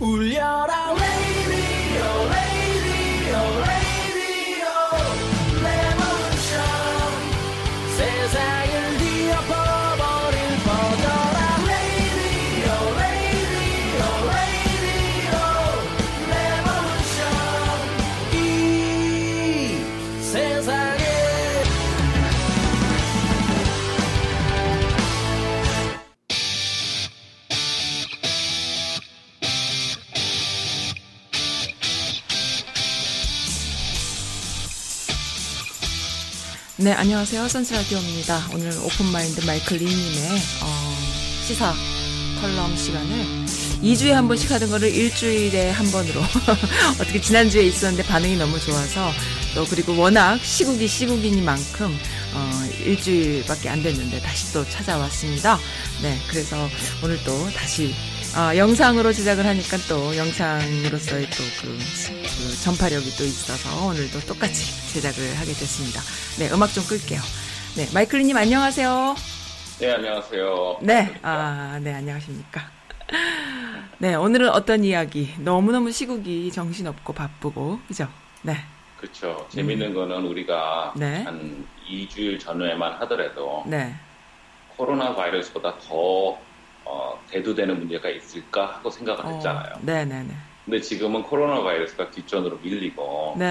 울려라 네, 안녕하세요. 선스라디오입니다. 오늘 오픈마인드 마이클 린님의 어, 시사 칼럼 시간을 2주에 한 번씩 하던 거를 일주일에 한 번으로 어떻게 지난주에 있었는데 반응이 너무 좋아서 또 그리고 워낙 시국이 시국이니만큼 어, 일주일밖에 안 됐는데 다시 또 찾아왔습니다. 네, 그래서 오늘 또 다시 아, 영상으로 제작을 하니까 또 영상으로서의 또 그 전파력이 또 있어서 오늘도 똑같이 제작을 하게 됐습니다. 네, 음악 좀 끌게요. 네, 마이클리님 안녕하세요. 네, 안녕하세요. 네, 아, 네, 안녕하십니까. 네, 오늘은 어떤 이야기? 너무너무 시국이 정신없고 바쁘고, 그죠? 네, 그렇죠. 재밌는 거는 우리가 네. 한 2주일 전후에만 하더라도 네, 코로나 바이러스보다 더 어, 대두되는 문제가 있을까 하고 생각을 했잖아요. 네, 네, 네. 근데 지금은 코로나 바이러스가 뒷전으로 밀리고 네,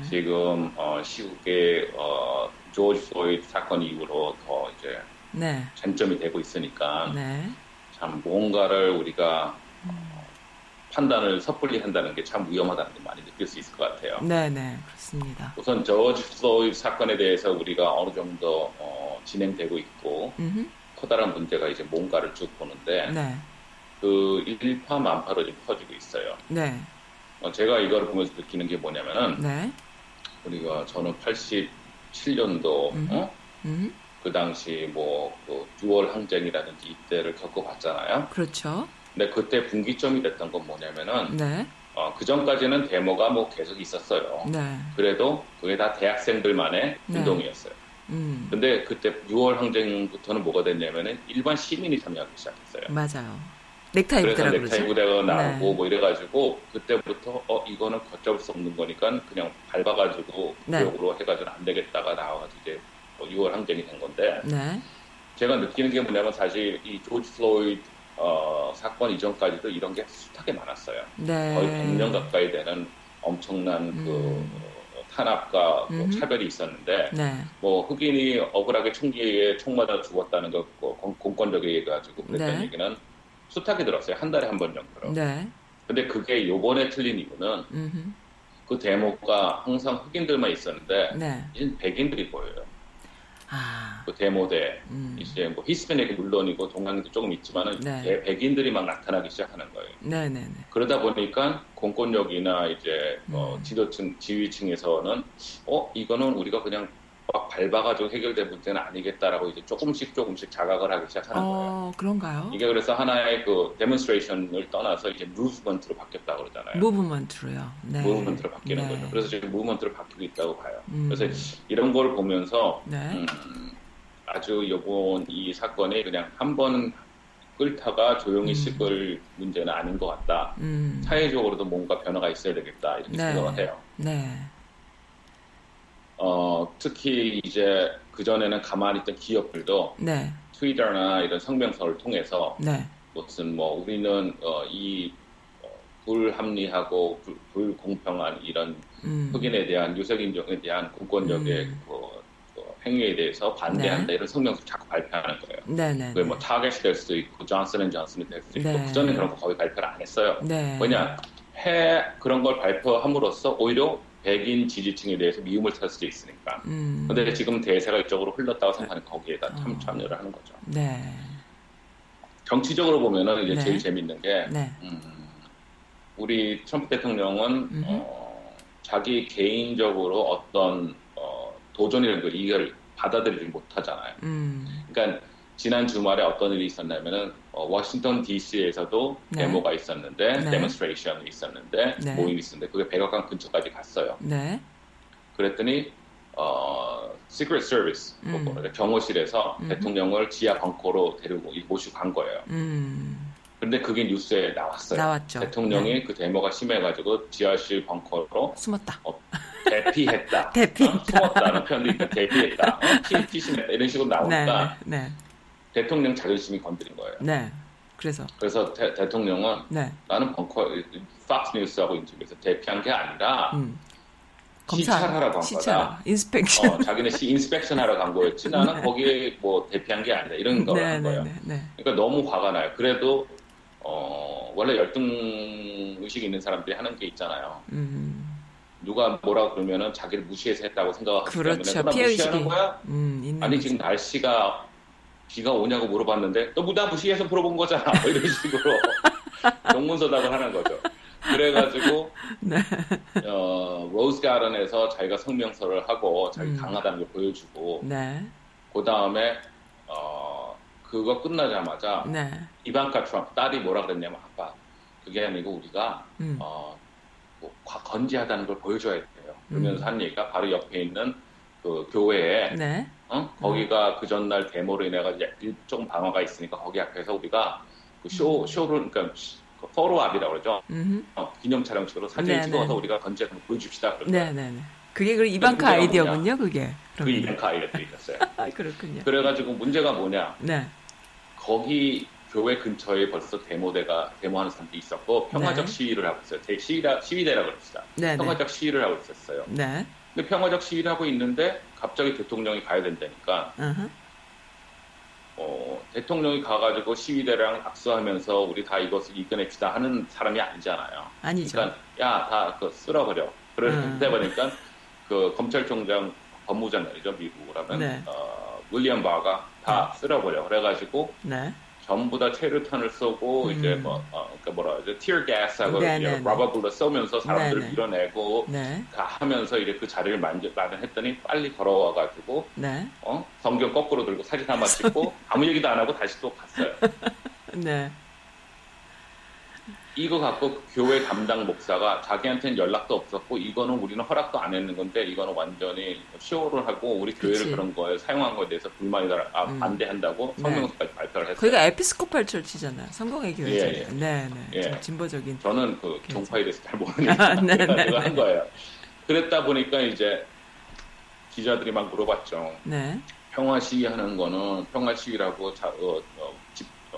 지금 어, 시국의 어, 조지 플로이드 사건 이후로 더 이제 네, 쟁점이 되고 있으니까 네, 참 뭔가를 우리가 어, 판단을 섣불리 한다는 게 참 위험하다는 걸 많이 느낄 수 있을 것 같아요. 네, 네, 그렇습니다. 우선 조지 플로이드 사건에 대해서 우리가 어느 정도 어, 진행되고 있고 음흠, 커다란 문제가 이제 뭔가를 쭉 보는데 네, 그 일파만파로 지금 퍼지고 있어요. 네, 어, 제가 이걸 보면서 느끼는 게 뭐냐면은 네, 우리가 저는 87년도 음. 어? 음, 그 당시 뭐그 6월 항쟁이라든지 이때를 겪어봤잖아요. 그렇죠. 근데 그때 분기점이 됐던 건 뭐냐면은 네, 어, 그 전까지는 데모가 뭐 계속 있었어요. 네, 그래도 그게 다 대학생들만의 네. 운동이었어요. 음, 근데 그때 6월 항쟁부터는 뭐가 됐냐면은 일반 시민이 참여하기 시작했어요. 맞아요. 넥타이 그래서 넥타이. 부대가 나오고 네. 뭐 이래가지고 그때부터 어 이거는 걷잡을 수 없는 거니까 그냥 밟아가지고 네. 구역으로 해가지고 안 되겠다가 나와가지고 이제 뭐 6월 항쟁이 된 건데 네, 제가 느끼는 게 뭐냐면 사실 이 조지 플로이드 어, 사건 이전까지도 이런 게 숱하게 많았어요. 네. 거의 100년 가까이 되는 엄청난 음. 그 탄압과 뭐 음흠. 차별이 있었는데 네, 뭐 흑인이 억울하게 총기에 총 맞아 죽었다는 거 뭐, 공- 공권력에 얘기해가지고 그랬던 네. 얘기는 숱하게 들었어요. 한 달에 한 번 정도로. 네, 근데 그게 요번에 틀린 이유는 음흠, 그 데모가 항상 흑인들만 있었는데 네, 이제 백인들이 보여요. 아, 그 데모대 음, 이제 뭐 히스패닉이 물론이고 동양인도 조금 있지만은 네. 대- 백인들이 막 나타나기 시작하는 거예요. 네, 네, 네, 그러다 보니까 공권력이나 이제 어, 음. 지도층 지휘층에서는 어 이거는 우리가 그냥 막 밟아가지고 해결될 문제는 아니겠다라고 이제 조금씩 조금씩 자각을 하기 시작하는 거예요. 어, 그런가요? 이게 그래서 하나의 그 demonstration을 떠나서 이제 movement로 바뀌었다 그러잖아요. movement로요. 네. movement로 바뀌는 네. 거죠. 그래서 지금 movement로 바뀌고 있다고 봐요. 음. 그래서 이런 걸 보면서 네. 음, 아주 요번 이 사건이 그냥 한번 끌다가 조용히 음. 식을 문제는 아닌 것 같다. 음. 사회적으로도 뭔가 변화가 있어야 되겠다 이렇게 네. 생각을 해요. 네. 어, 특히 이제 그 전에는 가만히 있던 기업들도 네. 트위터나 이런 성명서를 통해서 네. 무슨 뭐 우리는 어, 이 어, 불합리하고 불, 불공평한 이런 음. 흑인에 대한 유색 인종에 대한 공권력의 음. 그, 그 행위에 대해서 반대한다 이런 성명서 자꾸 발표하는 거예요. 네, 네. 그게 뭐 타겟이 될 수도 있고 Johnson and Johnson이 될 수도 있고 네. 그 전에 그런 거 거의 발표를 안 했어요. 네. 뭐냐 해 그런 걸 발표함으로써 오히려 백인 지지층에 대해서 미움을 살 수도 있으니까. 음. 근데 지금 대세가 이쪽으로 흘렀다고 생각하는 거기에다 참 어. 참여를 하는 거죠. 네. 정치적으로 보면은 이제 네. 제일 재밌는 게 네. 음, 우리 트럼프 대통령은. 어, 자기 개인적으로 어떤 어, 도전이라는 걸 이걸 받아들이지 못하잖아요. 음. 그러니까 지난 주말에 어떤 일이 있었냐면은 어, 워싱턴 D.C.에서도 네. 데모가 있었는데 네. demonstration이 있었는데 네. 모임이 있었는데 그게 백악관 근처까지 갔어요. 네. 그랬더니 어, Secret Service 음. 뭐, 그러니까 경호실에서 음. 대통령을 지하 벙커로 데리고 모시고 간 거예요. 음. 근데 그게 뉴스에 나왔어요. 나왔죠. 대통령이 네. 그 데모가 심해가지고 지하실 벙커로 숨었다. 어, 대피했다. 대피했다. 어, 숨었다는 표현도 있고 대피했다. 어, 피, 피신했다. 이런 식으로 네, 나오니까 네, 대통령 자존심이 건드린 거예요. 네. 그래서 그래서 대, 대통령은 네, 나는 벙커 Fox News하고 인터뷰에서 대피한 게 아니라 음. 시찰하러 간 거다. inspection. 어, 자기네 시 inspection 하러 간 거였지 나는 네. 거기에 뭐 대피한 게 아니다 이런 걸 네, 한 네, 거예요. 네, 네. 그러니까 너무 화가 나요. 그래도 어, 원래 열등 의식 있는 사람들이 하는 게 있잖아요. 음, 누가 뭐라고 그러면은 자기를 무시해서 했다고 생각하기 그렇죠. 때문에 피해 의식이. 거야? 음, 아니 거죠. 지금 날씨가 비가 오냐고 물어봤는데 너나 무시해서 물어본 거잖아. 뭐 이런 식으로 동문서답을 하는 거죠. 그래가지고 네. 어, 로즈 가든에서 자기가 성명서를 하고 자기 음. 강하다는 걸 보여주고 네, 그 다음에 어, 그거 끝나자마자 네, 이반카 트럼프 딸이 뭐라 그랬냐면 아빠 그게 아니고 우리가 음, 어, 뭐 과- 건지하다는 걸 보여줘야 돼요. 그러면서 음. 한 얘기가 바로 옆에 있는 그 교회에 네, 어? 거기가 그 전날 데모로 인해 가지고 조금 방어가 있으니까 거기 앞에서 우리가 그 쇼, 쇼를 그러니까 그 포로압이라고 그러죠. 음, 어, 기념 촬영식으로 사진 네, 찍어서 네. 우리가 걸 보여줍시다. 그런 네, 네, 네. 그게 그 이방카 아이디어군요, 그게. 그 아이디어들이 있었어요. 아, 그렇군요. 그래가지고 문제가 뭐냐? 네, 거기 교회 근처에 벌써 데모대가 데모하는 사람들이 있었고 평화적 네. 시위를 하고 있어요. 대- 시위라, 시위대라고 그럽시다. 네, 네, 평화적 시위를 하고 있었어요. 네, 근데 평화적 시위를 하고 있는데 갑자기 대통령이 가야 된다니까 어허. 어, 대통령이 가가지고 시위대랑 악수하면서 우리 다 이것을 이겨냅시다 하는 사람이 아니잖아요. 아니죠. 그러니까 야다 그 쓸어버려. 그래 음. 그러다 보니까 그 검찰총장 법무장관이죠 미국을 하면 네. 어, 윌리엄 바가 다 쓸어버려. 그래가지고 네, 전부 다 최루탄을 쏘고 음. 이제 뭐 어, 그러니까 뭐라 그러죠 tear gas하고 네, 이제 네, 네. rubber bullet 쏘면서 사람들을 네, 네. 밀어내고 네, 다 하면서 이렇게 그 자리를 만져 마련했더니 빨리 걸어와 가지고 네, 어 성경 거꾸로 들고 사진 한번 찍고 아무 얘기도 안 하고 다시 또 갔어요. 네, 이거 갖고 교회 담당 목사가 자기한테는 연락도 없었고 이거는 우리는 허락도 안 했는 건데 이거는 완전히 쇼를 하고 우리 교회를 그치. 그런 거에 사용한 거에 대해서 불만이다 아, 음. 반대한다고 네. 성명서까지 발표를 했어요. 거기가 에피스코팔 철치잖아요. 성공의 교회잖아요. 예, 예. 네, 네. 예. 좀 진보적인. 저는 그. 종파에 대해서 잘 모르니까 아, 네, 그래가지고 네, 한 네. 거예요. 그랬다 보니까 이제 기자들이 막 물어봤죠. 네, 평화 시위하는 거는 평화 시위라고 자, 어, 어, 집,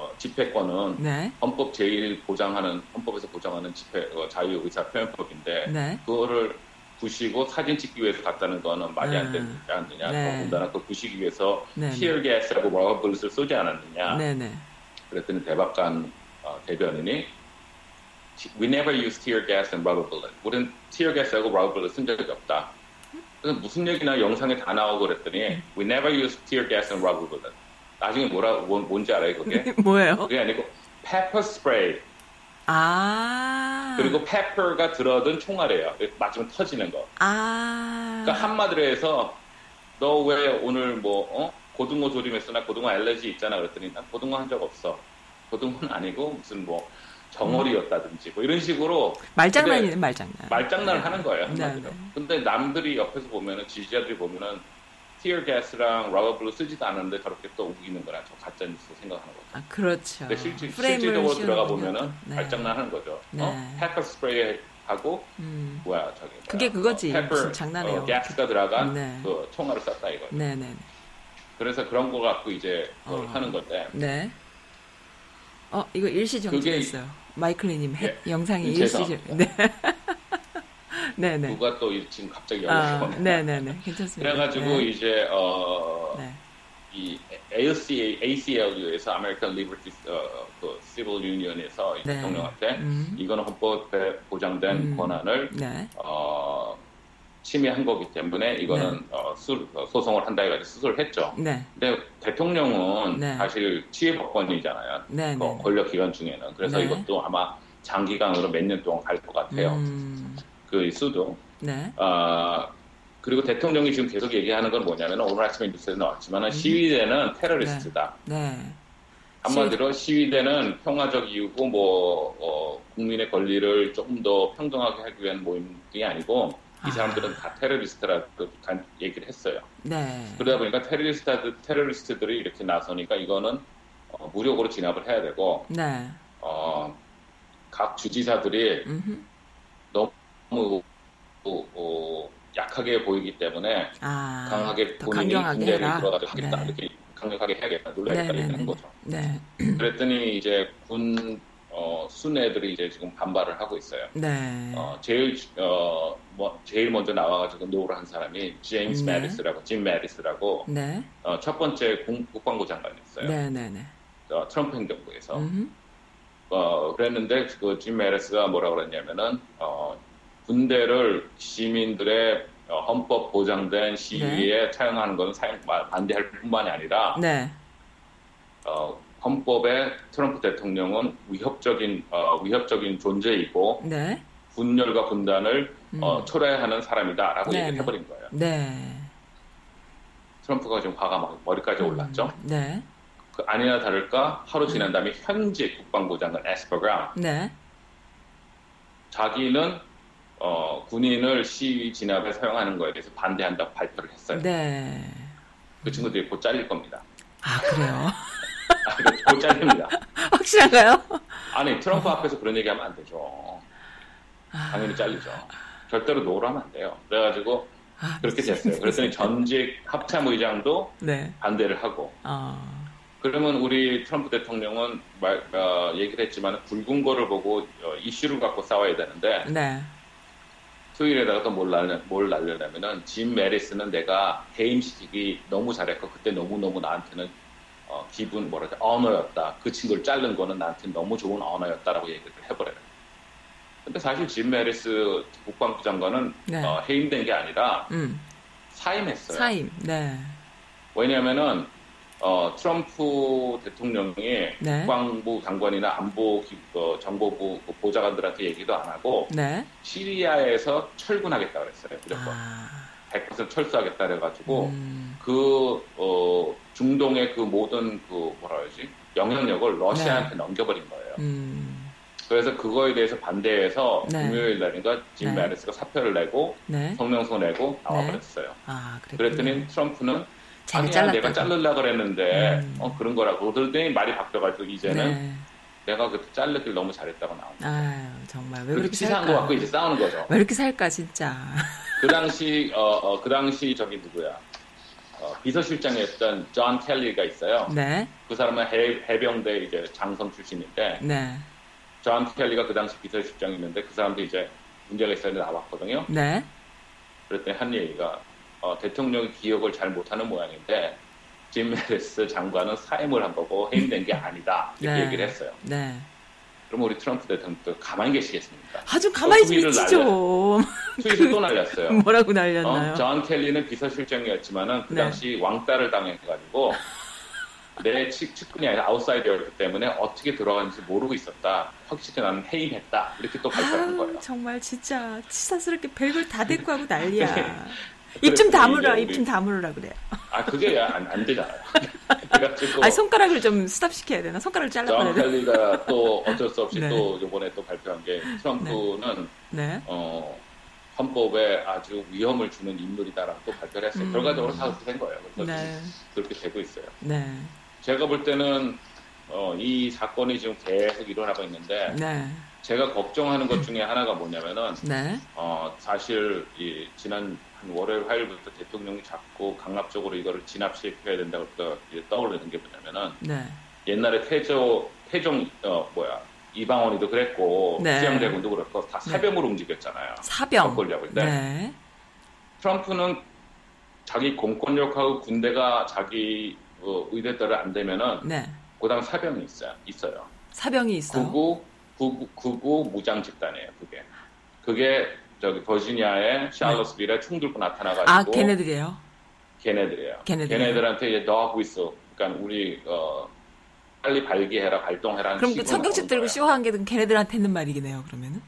어, 집회권은 네, 헌법 제일 보장하는 헌법에서 보장하는 집회 어, 자유 의사 표현법인데 네, 그거를 부시고 사진 찍기 위해서 갔다는 거는 말이 안 되지 음. 않느냐. 네. 더군다나 그 부시기 위해서 네, 네. 가스하고 러버블렛을 쏘지 않았느냐. 네, 네. 그랬더니 대법관 어, 대변인이 We never use tear gas and rubber bullet. 우리는 tear gas하고 rubber bullet 쓴 적이 없다. 그래서 무슨 얘기나 영상에 다 나오고 그랬더니 We never use tear gas and rubber bullet. 나중에 뭐라 뭔, 뭔지 알아요 그게? 뭐예요? 그게 아니고 pepper spray 아, 그리고 pepper가 들어든 총알이에요. 맞으면 터지는 거. 아, 그러니까 한마디로 해서 너 왜 오늘 뭐 어? 고등어 조림했어? 나 고등어 알레르기 있잖아. 그랬더니 난 고등어 한 적 없어. 고등어는 아니고 무슨 뭐 정어리였다든지 뭐 이런 식으로 말장난이네 말장난. 말장난을 하는 거예요. 네, 한마디로. 네. 근데 남들이 옆에서 보면은 지지자들이 보면은 tear gas랑 rubber bullet 쓰지도 않았는데 저렇게 또 우기는 거라 저 가짜 뉴스 생각하는 거죠. 아, 그렇죠. 근데 실제, 실제적으로 들어가 보면은 또. 네. 말장난하는 거죠. 네. 어? pepper spray 하고 음, 뭐야 저기 뭐야. 그게 그거지. 어, pepper, 장난이에요. 어, 가스가 들어간 네. 그 총알을 쐈다 이거. 네, 네, 그래서 그런 거 갖고 이제 그걸 어. 하는 건데 네. 어, 이거 일시 정지됐어요. 마이클리님 해- 예. 영상이 음, 일시 정. 네. 네, 네. 누가 또 이- 지금 갑자기 아, 연락이 오네. 네, 네, 네. 괜찮습니다. 그래가지고 네. 이제 어, 네. 이 ACA, ACLU에서 American Liberty 어, 그 Civil Union에서 이 네. 대통령한테 음. 이거는 헌법에 보장된 음. 권한을 네. 어, 침해한 거기 때문에 이거는 어, 수- 어, 소송을 한다 해가지고 수술을 했죠. 네. 근데 대통령은 네. 사실 치해법권이잖아요. 네, 그 네. 권력 기간 중에는 그래서 네. 이것도 아마 장기간으로 몇 년 동안 갈 것 같아요. 음, 그 수도. 네. 아 그리고 대통령이 지금 계속 얘기하는 건 뭐냐면 오늘 아침에 뉴스에 나왔지만 시위대는 테러리스트다. 네. 한마디로 시위 대는 평화적 이유고 뭐 어, 국민의 권리를 조금 더 평등하게 하기 위한 모임이 아니고 이 아. 사람들은 다 테러리스트라고 간- 얘기를 했어요. 네. 그러다 보니까 테러리스트 테러리스트들이 이렇게 나서니까 이거는 어, 무력으로 진압을 해야 되고 네. 어, 각 주지사들이 음흠. 너무 어, 약하게 보이기 때문에 아, 강하게 더 본인이 군대를. 들어가서 하겠다 네. 이렇게 강력하게 해야겠다 눌러야겠다 네, 이렇게 네. 거죠. 네. 그랬더니 이제 군 어, 순애들이 이제 지금 반발을 하고 있어요. 네. 어, 제일 어, 뭐, 제일 먼저 나와가지고 no를 한 사람이 제임스 네. 매티스라고 짐 매티스라고 네. 어, 첫 번째 공- 국방부 장관이었어요. 네, 네, 네. 어, 트럼프 행정부에서. 음흠. 어, 그랬는데 그 짐 매티스가 뭐라 그랬냐면은 어, 군대를 시민들의 어, 헌법 보장된 시위에 사용하는 것은 사용 마- 반대할 뿐만이 아니라 네. 어, 헌법에 트럼프 대통령은 위협적인 어, 위협적인 존재이고 네. 군열과 군단을 음. 어, 초래하는 사람이다라고 네, 얘기를 네. 해버린 거예요. 네. 트럼프가 지금 화가 막 머리까지 올랐죠. 음, 네. 그 아니나 다를까 하루 지난 다음에 현재 국방부 장관 에스퍼가 네. 자기는 어, 군인을 시위 진압에 사용하는 거에 대해서 반대한다고 발표를 했어요. 네. 그 친구들이 곧 잘릴 겁니다. 아, 그래요? 아, 이거 곧 잘립니다. 확실한가요? 아니 트럼프 앞에서 그런 얘기 하면 안 되죠. 아, 당연히 잘리죠. 절대로 no를 하면 안 돼요. 그래가지고 아, 그렇게 됐어요. 그랬더니 전직 합참의장도 네. 반대를 하고 어, 그러면 우리 트럼프 대통령은 말, 어, 얘기를 했지만 굵은 거를 보고 어, 이슈를 갖고 싸워야 되는데 네. 트위터에다가 또 뭘 날려, 뭘 날려냐면은 짐 매티스는 내가 해임시키기 너무 잘했고 그때 너무너무 나한테는 어, 기분 뭐랄까 honor였다. 그 친구를 자른 거는 나한테 너무 좋은 honor였다라고 얘기를 해버려요. 근데 사실 짐 매티스 국방부 장관은 네. 어, 해임된 게 아니라 음. 사임했어요. 사임. 네. 왜냐하면은 어, 트럼프 대통령이 네. 국방부 장관이나 안보 기- 어, 정보부 그 보좌관들한테 얘기도 안 하고 네. 시리아에서 철군하겠다 그랬어요. 무조건 아. 100% 철수하겠다 그래가지고 음. 그 어, 중동의 그 모든 그 뭐라 그러지 영향력을 러시아한테 넘겨버린 거예요. 음. 그래서 그거에 대해서 반대해서 네. 금요일 날인가 짐 네. 메리스가 사표를 내고 네. 성명서 내고 나와버렸어요. 아. 그랬더니 트럼프는 잘 아니야 잘랐다고. 내가 자르려 그랬는데 음. 어 그런 거라고 그러더니 말이 바뀌어가지고 이제는 네. 내가 그때 자르길 너무 잘했다고 나옵니다. 아유, 정말 왜 그렇게 그렇게 치사한? 거 갖고 이제 싸우는 거죠. 왜 이렇게 살까 진짜. 그 당시 어, 어, 그 당시 저기 누구야 어, 비서실장이었던 존 켈리가 있어요. 네. 그 사람은 해, 해병대 이제 장성 출신인데 네. 존 켈리가 그 당시 비서실장이었는데 그 사람도 이제 문제가 있었는데 나왔거든요. 네. 그랬더니 한 얘기가 어, 대통령이 기억을 잘 못하는 모양인데 짐 매티스 장관은 사임을 한 거고 해임된 게 아니다 이렇게 네. 얘기를 했어요. 네. 그럼 우리 트럼프 대통령도 가만히 계시겠습니까? 아, 좀 가만히 좀 좀. 트윗을 또 날렸어요. 뭐라고 어, 날렸나요? 존 켈리는 비서실장이었지만은 그 네. 당시 왕따를 당해가지고 내 측, 측근이 아니라 아웃사이더였기 때문에 어떻게 들어가는지 모르고 있었다. 확실히 나는 해임했다. 이렇게 또 발표한 아유, 거예요. 정말 진짜 치사스럽게 별걸 다 대꾸 하고 난리야. 네. 입좀 다물어, 입 좀 다물으라 그래요. 아 그게 안, 안 되잖아요. 그래가지고 아니, 손가락을 좀 stop 시켜야 되나? 손가락을 좀 잘라버려야 되나? 켈리가 또 어쩔 수 없이 네. 또 이번에 또 발표한 게 트럼프는 네. 어, 헌법에 아주 위험을 주는 인물이다라고 또 발표를 했어요. 음. 결과적으로 다 그렇게 된 거예요. 그래서 네. 그렇게 되고 있어요. 네. 제가 볼 때는 어, 이 사건이 지금 계속 일어나고 있는데 네. 제가 걱정하는 것 중에 하나가 뭐냐면은 네. 어, 사실 이 지난 한 월요일 화요일부터 대통령이 자꾸 강압적으로 이거를 진압시켜야 된다고 떠오르는 게 뭐냐면은 네. 옛날에 태조 태종 어 뭐야 이방원이도 그랬고 네. 수양대군도 그랬고 다 네. 사병으로 움직였잖아요. 사병. 했는데 네. 트럼프는 자기 공권력하고 군대가 자기 어, 의대대로 안 되면은 네. 그다음 사병이 있어요. 있어요. 사병이 있어요. 구구 구구 구구 무장 집단이에요. 그게 그게 저기 버지니아의 샬럿스빌에 총 들고 나타나가지고 아, 걔네들이에요. 걔네들이에요. 걔네들이에요. 걔네들한테 이제 너 하고 있어. 그러니까 우리 어 빨리 발기해라, 발동해라. 그럼 그 청경책 들고 쇼한 게 걔네들한테 있는 말이겠네요, 그러면은?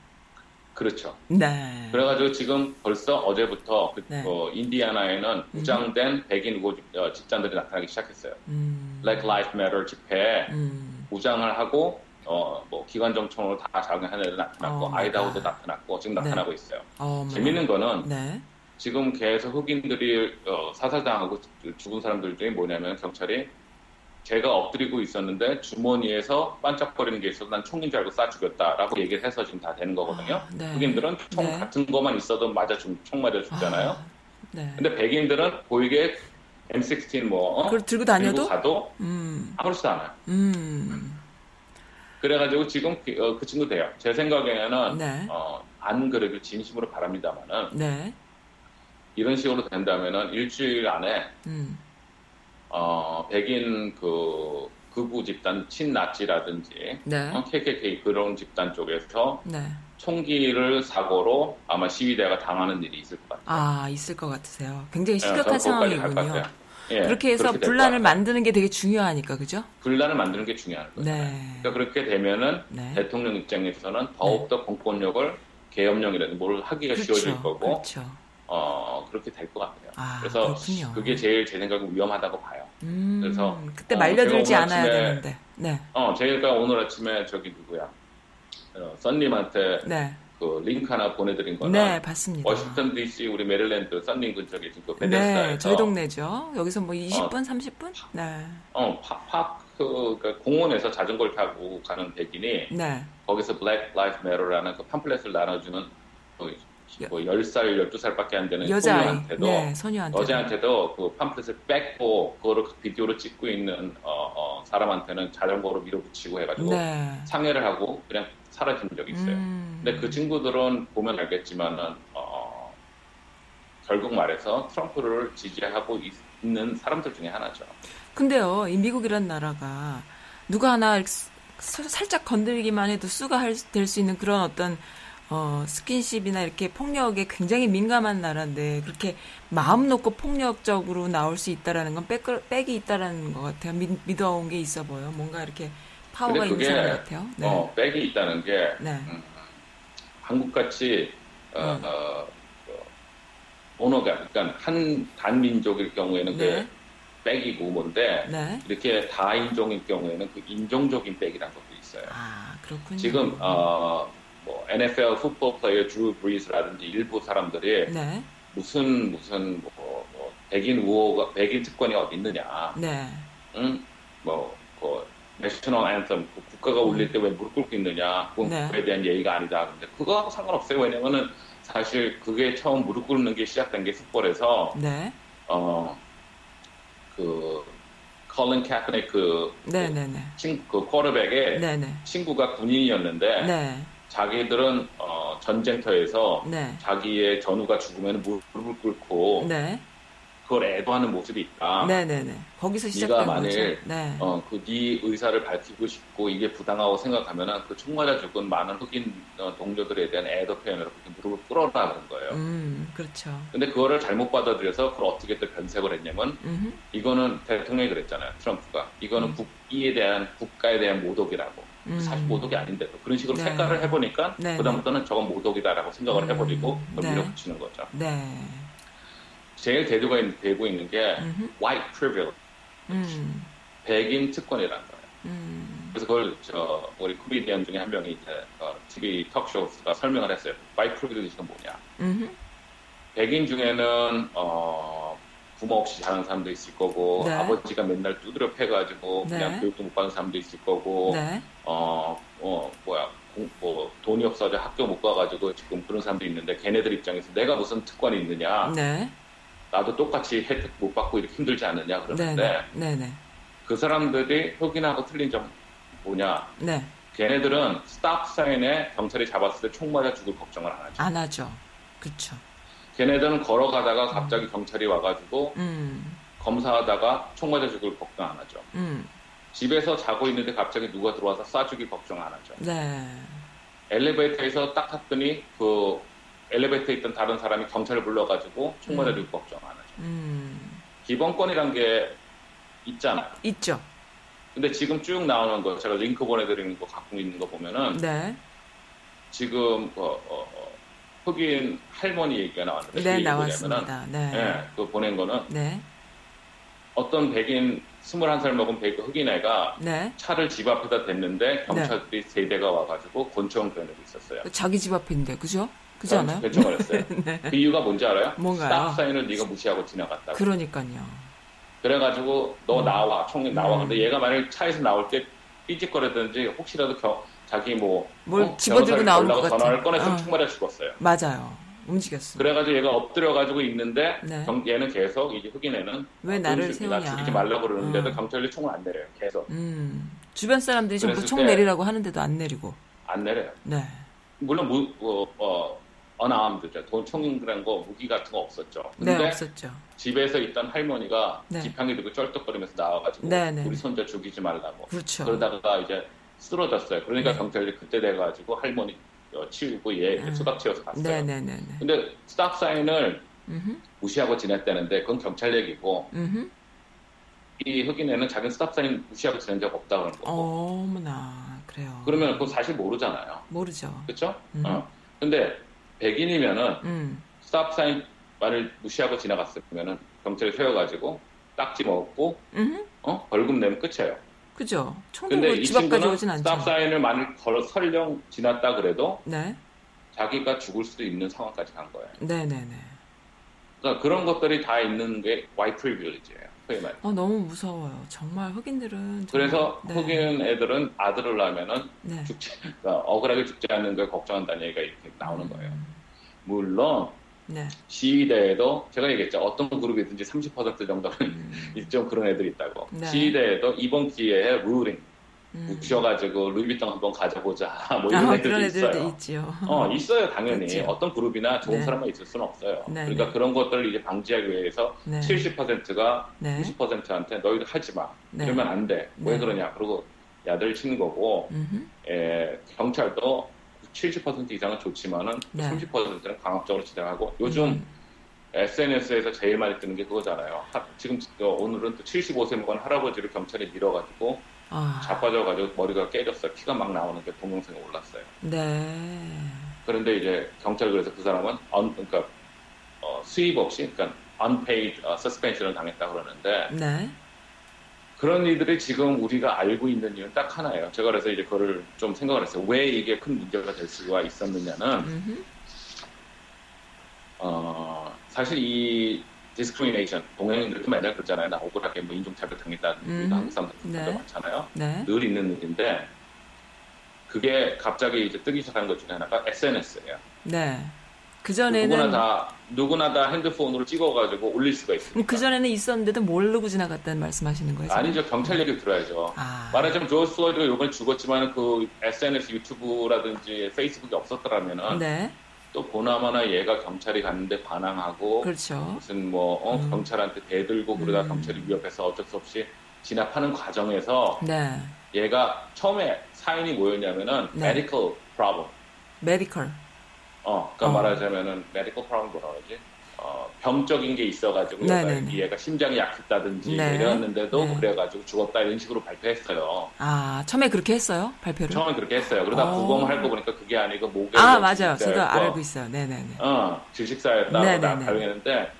그렇죠. 네. 그래가지고 지금 벌써 어제부터 그, 네. 어, 인디아나에는 무장된 백인 우고 집- 어, 집단들이 나타나기 시작했어요. 음. Black Lives Matter 집회에 음. 무장을 하고 어, 뭐 기관정총으로 다 작용하는 애들 나타났고 어, 아이다호도 맞아. 나타났고 지금 네. 나타나고 있어요. 어머. 재밌는 거는 네. 지금 계속 흑인들이 어, 사살당하고 죽은 사람들 중에 뭐냐면 경찰이 제가 엎드리고 있었는데 주머니에서 반짝거리는 게 있어서 난 총인 줄 알고 쏴 죽였다라고 얘기를 해서 지금 다 되는 거거든요. 아, 네. 흑인들은 총 네. 같은 것만 있어도 맞아 죽, 총 맞아 죽잖아요. 아, 네. 근데 백인들은 보이게 M16 뭐 어? 그걸 들고 다녀도? 들고 가도 음, 아무렇지도 않아요. 음, 그래가지고 지금 그, 어, 그 친구 돼요. 제 생각에는 네. 어, 안 그래도 진심으로 바랍니다만은 네. 이런 식으로 된다면은 일주일 안에 음, 어, 백인 그 극우 집단 친나치라든지 네. 어, KKK 그런 집단 쪽에서 네. 총기를 사고로 아마 시위대가 당하는 일이 있을 것 같아요. 아, 있을 것 같으세요. 굉장히 예, 심각한 할것 상황이군요. 예, 그렇게 해서 될것 분란을. 만드는 게 되게 중요하니까, 그죠? 분란을 만드는 게 중요한 거예요. 네. 그러니까 그렇게 되면은 네. 대통령 입장에서는 더욱더 공권력을 계엄령이라든지 뭘 하기가 쉬워질 거고 그렇죠. 어, 그렇게 될 것 같아요. 아, 그래서 그렇군요. 그게 제일 제 생각에 위험하다고 봐요. 음, 그래서, 그때 어, 말려들지 오늘 않아야 아침에- 되는데. 네. 어, 제가 오늘 아침에 저기 누구야? 어, 썬님한테 네. 그 링크 하나 보내드린 거는 네, 봤습니다. 워싱턴 DC 우리 메릴랜드 썬님 근처에 지금 그 베데스다에서 네, 저희 동네죠. 여기서 뭐 20분, 30분? 네. 어, 파, 파크 그러니까 공원에서 자전거를 타고 가는 백인이 네. 거기서 Black Lives Matter라는 그 팜플렛을 나눠주는 뭐, 뭐 10살, 12살밖에 안 되는 여자아이. 소녀한테도 네, 소녀한테. 여자한테도 그 팜플렛을 뺏고 그거를 비디오로 찍고 있는 어, 어, 사람한테는 자전거로 밀어붙이고 해가지고 네. 상해를 하고 그냥 사라진 적이 있어요. 음. 근데 그 친구들은 보면 알겠지만은 어, 결국 말해서 트럼프를 지지하고 있- 있는 사람들 중에 하나죠. 근데요, 이 미국이란 나라가 누가 하나 스- 살짝 건드리기만 해도 수가 될 수 있는 그런 어떤 어, 스킨십이나 이렇게 폭력에 굉장히 민감한 나라인데 그렇게 마음 놓고 폭력적으로 나올 수 있다라는 건 빽, 빽이 있다라는 것 같아요. 믿, 믿어온 게 있어 보여. 뭔가 이렇게 파워가 근데 있는 그게 사람 같아요. 네. 어, 백이 있다는 게 네. 음, 한국같이 어, 음. 어, 어, 언어가 그러니까 한 단민족일 경우에는 네. 그 백이고 뭔데 네. 이렇게 다인종일 경우에는 그 인종적인 백이라는 것도 있어요. 아, 그렇군요. 지금 어, 뭐 NFL 풋볼 플레이어 드루 브리스라든지 일부 사람들이 네. 무슨 무슨 뭐, 뭐 백인 우호가 백인 특권이 어디 있느냐, 네. 응? 뭐, 그 national anthem 그 국가가 울릴 때 왜 무릎 꿇고 있느냐, 그건 네. 그거에 대한 예의가 아니다. 근데 그거하고 상관없어요. 왜냐면은 사실 그게 처음 무릎 꿇는 게 시작된 게 풋볼에서 네. 어, 그 컬린 카프네 그, 네, 그. 친, 그 쿼터백의 네, 네. 친구가 군인이었는데 네. 자기들은 어, 전쟁터에서 네. 자기의 전우가 죽으면 무릎을 꿇고 네. 그걸 애도하는 모습이 있다. 네, 네, 네. 거기서 네가 시작된 만일 거죠. 네. 어, 그네 의사를 밝히고 싶고 이게 부당하고 생각하면은 그총 맞아 죽은 많은 흑인 어, 동료들에 대한 애도 표현으로 그렇게 무릎을 꿇어라는 거예요. 음, 그렇죠. 근데 그거를 잘못 받아들여서 그걸 어떻게 또 변색을 했냐면 음. 이거는 대통령이 그랬잖아요. 트럼프가 이거는 음. 국기에 대한 국가에 대한 모독이라고. 음. 사실 모독이 아닌데도 그런 식으로 네. 색깔을 해보니까 네, 그다음부터는 저건 모독이다라고 생각을 음. 해버리고 그걸 네. 밀어붙이는 거죠. 네. 제일 대두가 있- 되고 있는 게 음흠. white privilege, 음. 백인 특권이라는 거예요. 음. 그래서 그걸 저 우리 코미디언 중에 한 명이 이제 어, TV 턱쇼가 설명을 했어요. white privilege가 뭐냐? 음흠. 백인 중에는 어, 부모 없이 자란 사람도 있을 거고 네. 아버지가 맨날 두드려 패가지고 네. 그냥 교육도 못 받은 사람도 있을 거고 네. 어, 어, 뭐야, 공- 뭐, 돈이 없어서 학교 못 가가지고 지금 그런 사람도 있는데, 걔네들 입장에서 내가 무슨 특권이 있느냐, 네. 나도 똑같이 혜택 못 받고 이렇게 힘들지 않느냐, 네. 그러는데, 네. 네. 그 사람들이 흑인하고 틀린 점 뭐냐, 네. 걔네들은 스탑 사인에 경찰이 잡았을 때 총 맞아 죽을 걱정을 안 하죠. 안 하죠. 그렇죠. 걔네들은 걸어가다가 갑자기 경찰이 와가지고 음. 검사하다가 총 맞아 죽을 걱정 안 하죠. 음. 집에서 자고 있는데 갑자기 누가 들어와서 쏴 죽일 걱정 안 하죠. 네. 엘리베이터에서 딱 탔더니 그 엘리베이터에 있던 다른 사람이 경찰을 불러가지고 총 맞아 죽을 걱정 안 하죠. 음. 기본권이란 게 있잖아요. 있죠. 근데 지금 쭉 나오는 거 제가 링크 보내드리는 거 갖고 있는 거 보면은 네. 지금 어, 어, 어, 흑인 할머니 얘기가 나왔는데 그 네, 뭐냐면은 나왔습니다. 네. 예, 그 보낸 거는 네. 어떤 백인 21살 먹은 백 흑인 애가 네. 차를 집 앞에다 댔는데 경찰들이 세 대가 와가지고 권총 겨누고 있었어요. 자기 집 앞인데, 그죠? 그지 않아요? 했어요. 네. 그 이유가 뭔지 알아요? 뭔가요? 스탑 사인을 네가 무시하고 지나갔다고. 그러니까요. 그래가지고 너 나와 총리 나와. 음. 근데 얘가 만약 차에서 나올 때 삐직거리든지 혹시라도 겨- 자기 뭐뭘 어, 집어들고 나오는 것 같아. 전화를 꺼냈으면 어. 총 맞아 죽었어요. 맞아요. 움직였어. 그래가지고 얘가 엎드려가지고 있는데 네. 경- 얘는 계속 이제 흑인애는 왜 어, 나를 세우냐. 죽이지 말라고 그러는데도 어. 경찰이 총을 안 내려요. 계속 음. 주변 사람들이 전부 총 때- 내리라고 하는데도 안 내리고. 안 내려요. 네. 물론 무, 어, 어, unarmed죠. 돈 총이란 거 무기 같은 거 없었죠. 네, 근데 없었죠. 집에서 있던 할머니가 네. 지팡이 들고 쩔뚝거리면서 나와가지고 네, 네, 우리 네. 손자 죽이지 말라고. 그렇죠. 그러다가 이제 쓰러졌어요. 그러니까 네. 경찰이 그때 돼가지고 할머니 어, 치우고 얘 음. 수갑 채워서 갔어요. 네, 네, 네, 네. 근데 stop sign을 음흠. 무시하고 지냈다는데 그건 경찰 얘기고 음흠. 이 흑인애는 자기는 stop sign 무시하고 지낸 적 없다 그런 거고. 어머나. 그래요. 그러면 그거 사실 모르잖아요. 모르죠. 그렇죠? 음. 어. 근데 백인이면은 음. stop sign 말을 무시하고 지나갔으면은 경찰이 세워가지고 딱지 먹고 음흠. 어 벌금 내면 끝이에요. 그죠. 총 근데 집 앞까지 친구는 오진 않죠. stop sign을 만일 걸어 설령 지났다 그래도 네. 자기가 죽을 수도 있는 상황까지 간 거예요. 네, 네, 네. 그러니까 그런 것들이 다 있는 게 white privilege예요. 소위 말해. 어, 너무 무서워요. 정말 흑인들은. 정말- 그래서 네. 흑인 애들은 아들을 낳으면은 네. 죽지, 그러니까 억울하게 죽지 않는 걸 걱정한다는 얘기가 이렇게 나오는 거예요. 음. 물론 네. 시위대에도 제가 얘기했죠. 어떤 그룹이든지 30% 정도는 음. 좀 그런 애들이 있다고. 네. 시위대에도 이번 기회에 루링 음. 묻혀가지고 루이비통 한번 가져보자. 뭐 이런 아, 애들도 있어요. 있지요. 어, 있어요, 당연히. 그렇죠. 어떤 그룹이나 좋은 네. 사람만 있을 수는 없어요. 네, 그러니까 네. 그런 것들을 이제 방지하기 위해서 네. 70%가 네. 90%한테 너희들 하지 마. 네. 이러면 안 돼. 왜 네. 그러냐. 그러고 야들 치는 거고, 음흠. 에, 경찰도 70% 이상은 좋지만은 네. 30%는 강압적으로 진행하고 요즘 음. SNS에서 제일 많이 뜨는 게 그거잖아요. 하- 지금 어, 오늘은 또 75세 먹은 할아버지를 경찰이 밀어가지고 아. 자빠져가지고 머리가 깨졌어요. 피가 막 나오는 게 동영상에 올랐어요. 네. 그런데 이제 경찰 그래서 그 사람은 언, 그러니까 어, 수입 없이 그러니까 unpaid 어, suspension을 당했다 그러는데 네. 그런 일들이 지금 우리가 알고 있는 이유는 딱 하나예요. 제가 그래서 이제 그거를 좀 생각을 했어요. 왜 이게 큰 문제가 될 수가 있었느냐는 음흠. 어, 사실 이 discrimination 동양인들도 맨날 그러잖아요. 나 억울하게 뭐 인종차별 당했다든지 음. 한국 사람들 네. 많잖아요. 네. 늘 있는 일인데 그게 갑자기 이제 뜨기 시작한 것 중에 하나가 SNS예요. 네. 그 누구나 전에는 다 누구나 다 핸드폰으로 찍어가지고 올릴 수가 있습니다. 그 전에는 있었는데도 모르고 지나갔다는 말씀하시는 거예요? 아니죠 경찰 얘기 들어야죠. 아. 말하자면 조지 플로이드가 이번에 죽었지만 그 SNS 유튜브라든지 페이스북이 없었더라면은 네. 또 보나마나 얘가 경찰이 갔는데 반항하고 그렇죠. 무슨 뭐 어, 음. 경찰한테 대들고 그러다 음. 경찰이 위협해서 어쩔 수 없이 진압하는 과정에서 네. 얘가 처음에 사인이 뭐였냐면은 네. medical problem. medical. 어, 그러니까 어. 말하자면은 medical problem 뭐라 그러지? 어, 병적인 게 있어가지고 네, 얘가, 네, 네. 얘가 심장이 약했다든지 네. 이랬는데도 네. 그래가지고 죽었다 이런 식으로 발표했어요. 아, 처음에 그렇게 했어요? 발표를? 처음에 그렇게 했어요. 그러다 어. 부검을 할거 보니까 그게 아니고 목에 아, 뭐 맞아요. 저도 알고 있어요. 네네네. 어, 질식사였다고 네, 나 네, 네. 발견했는데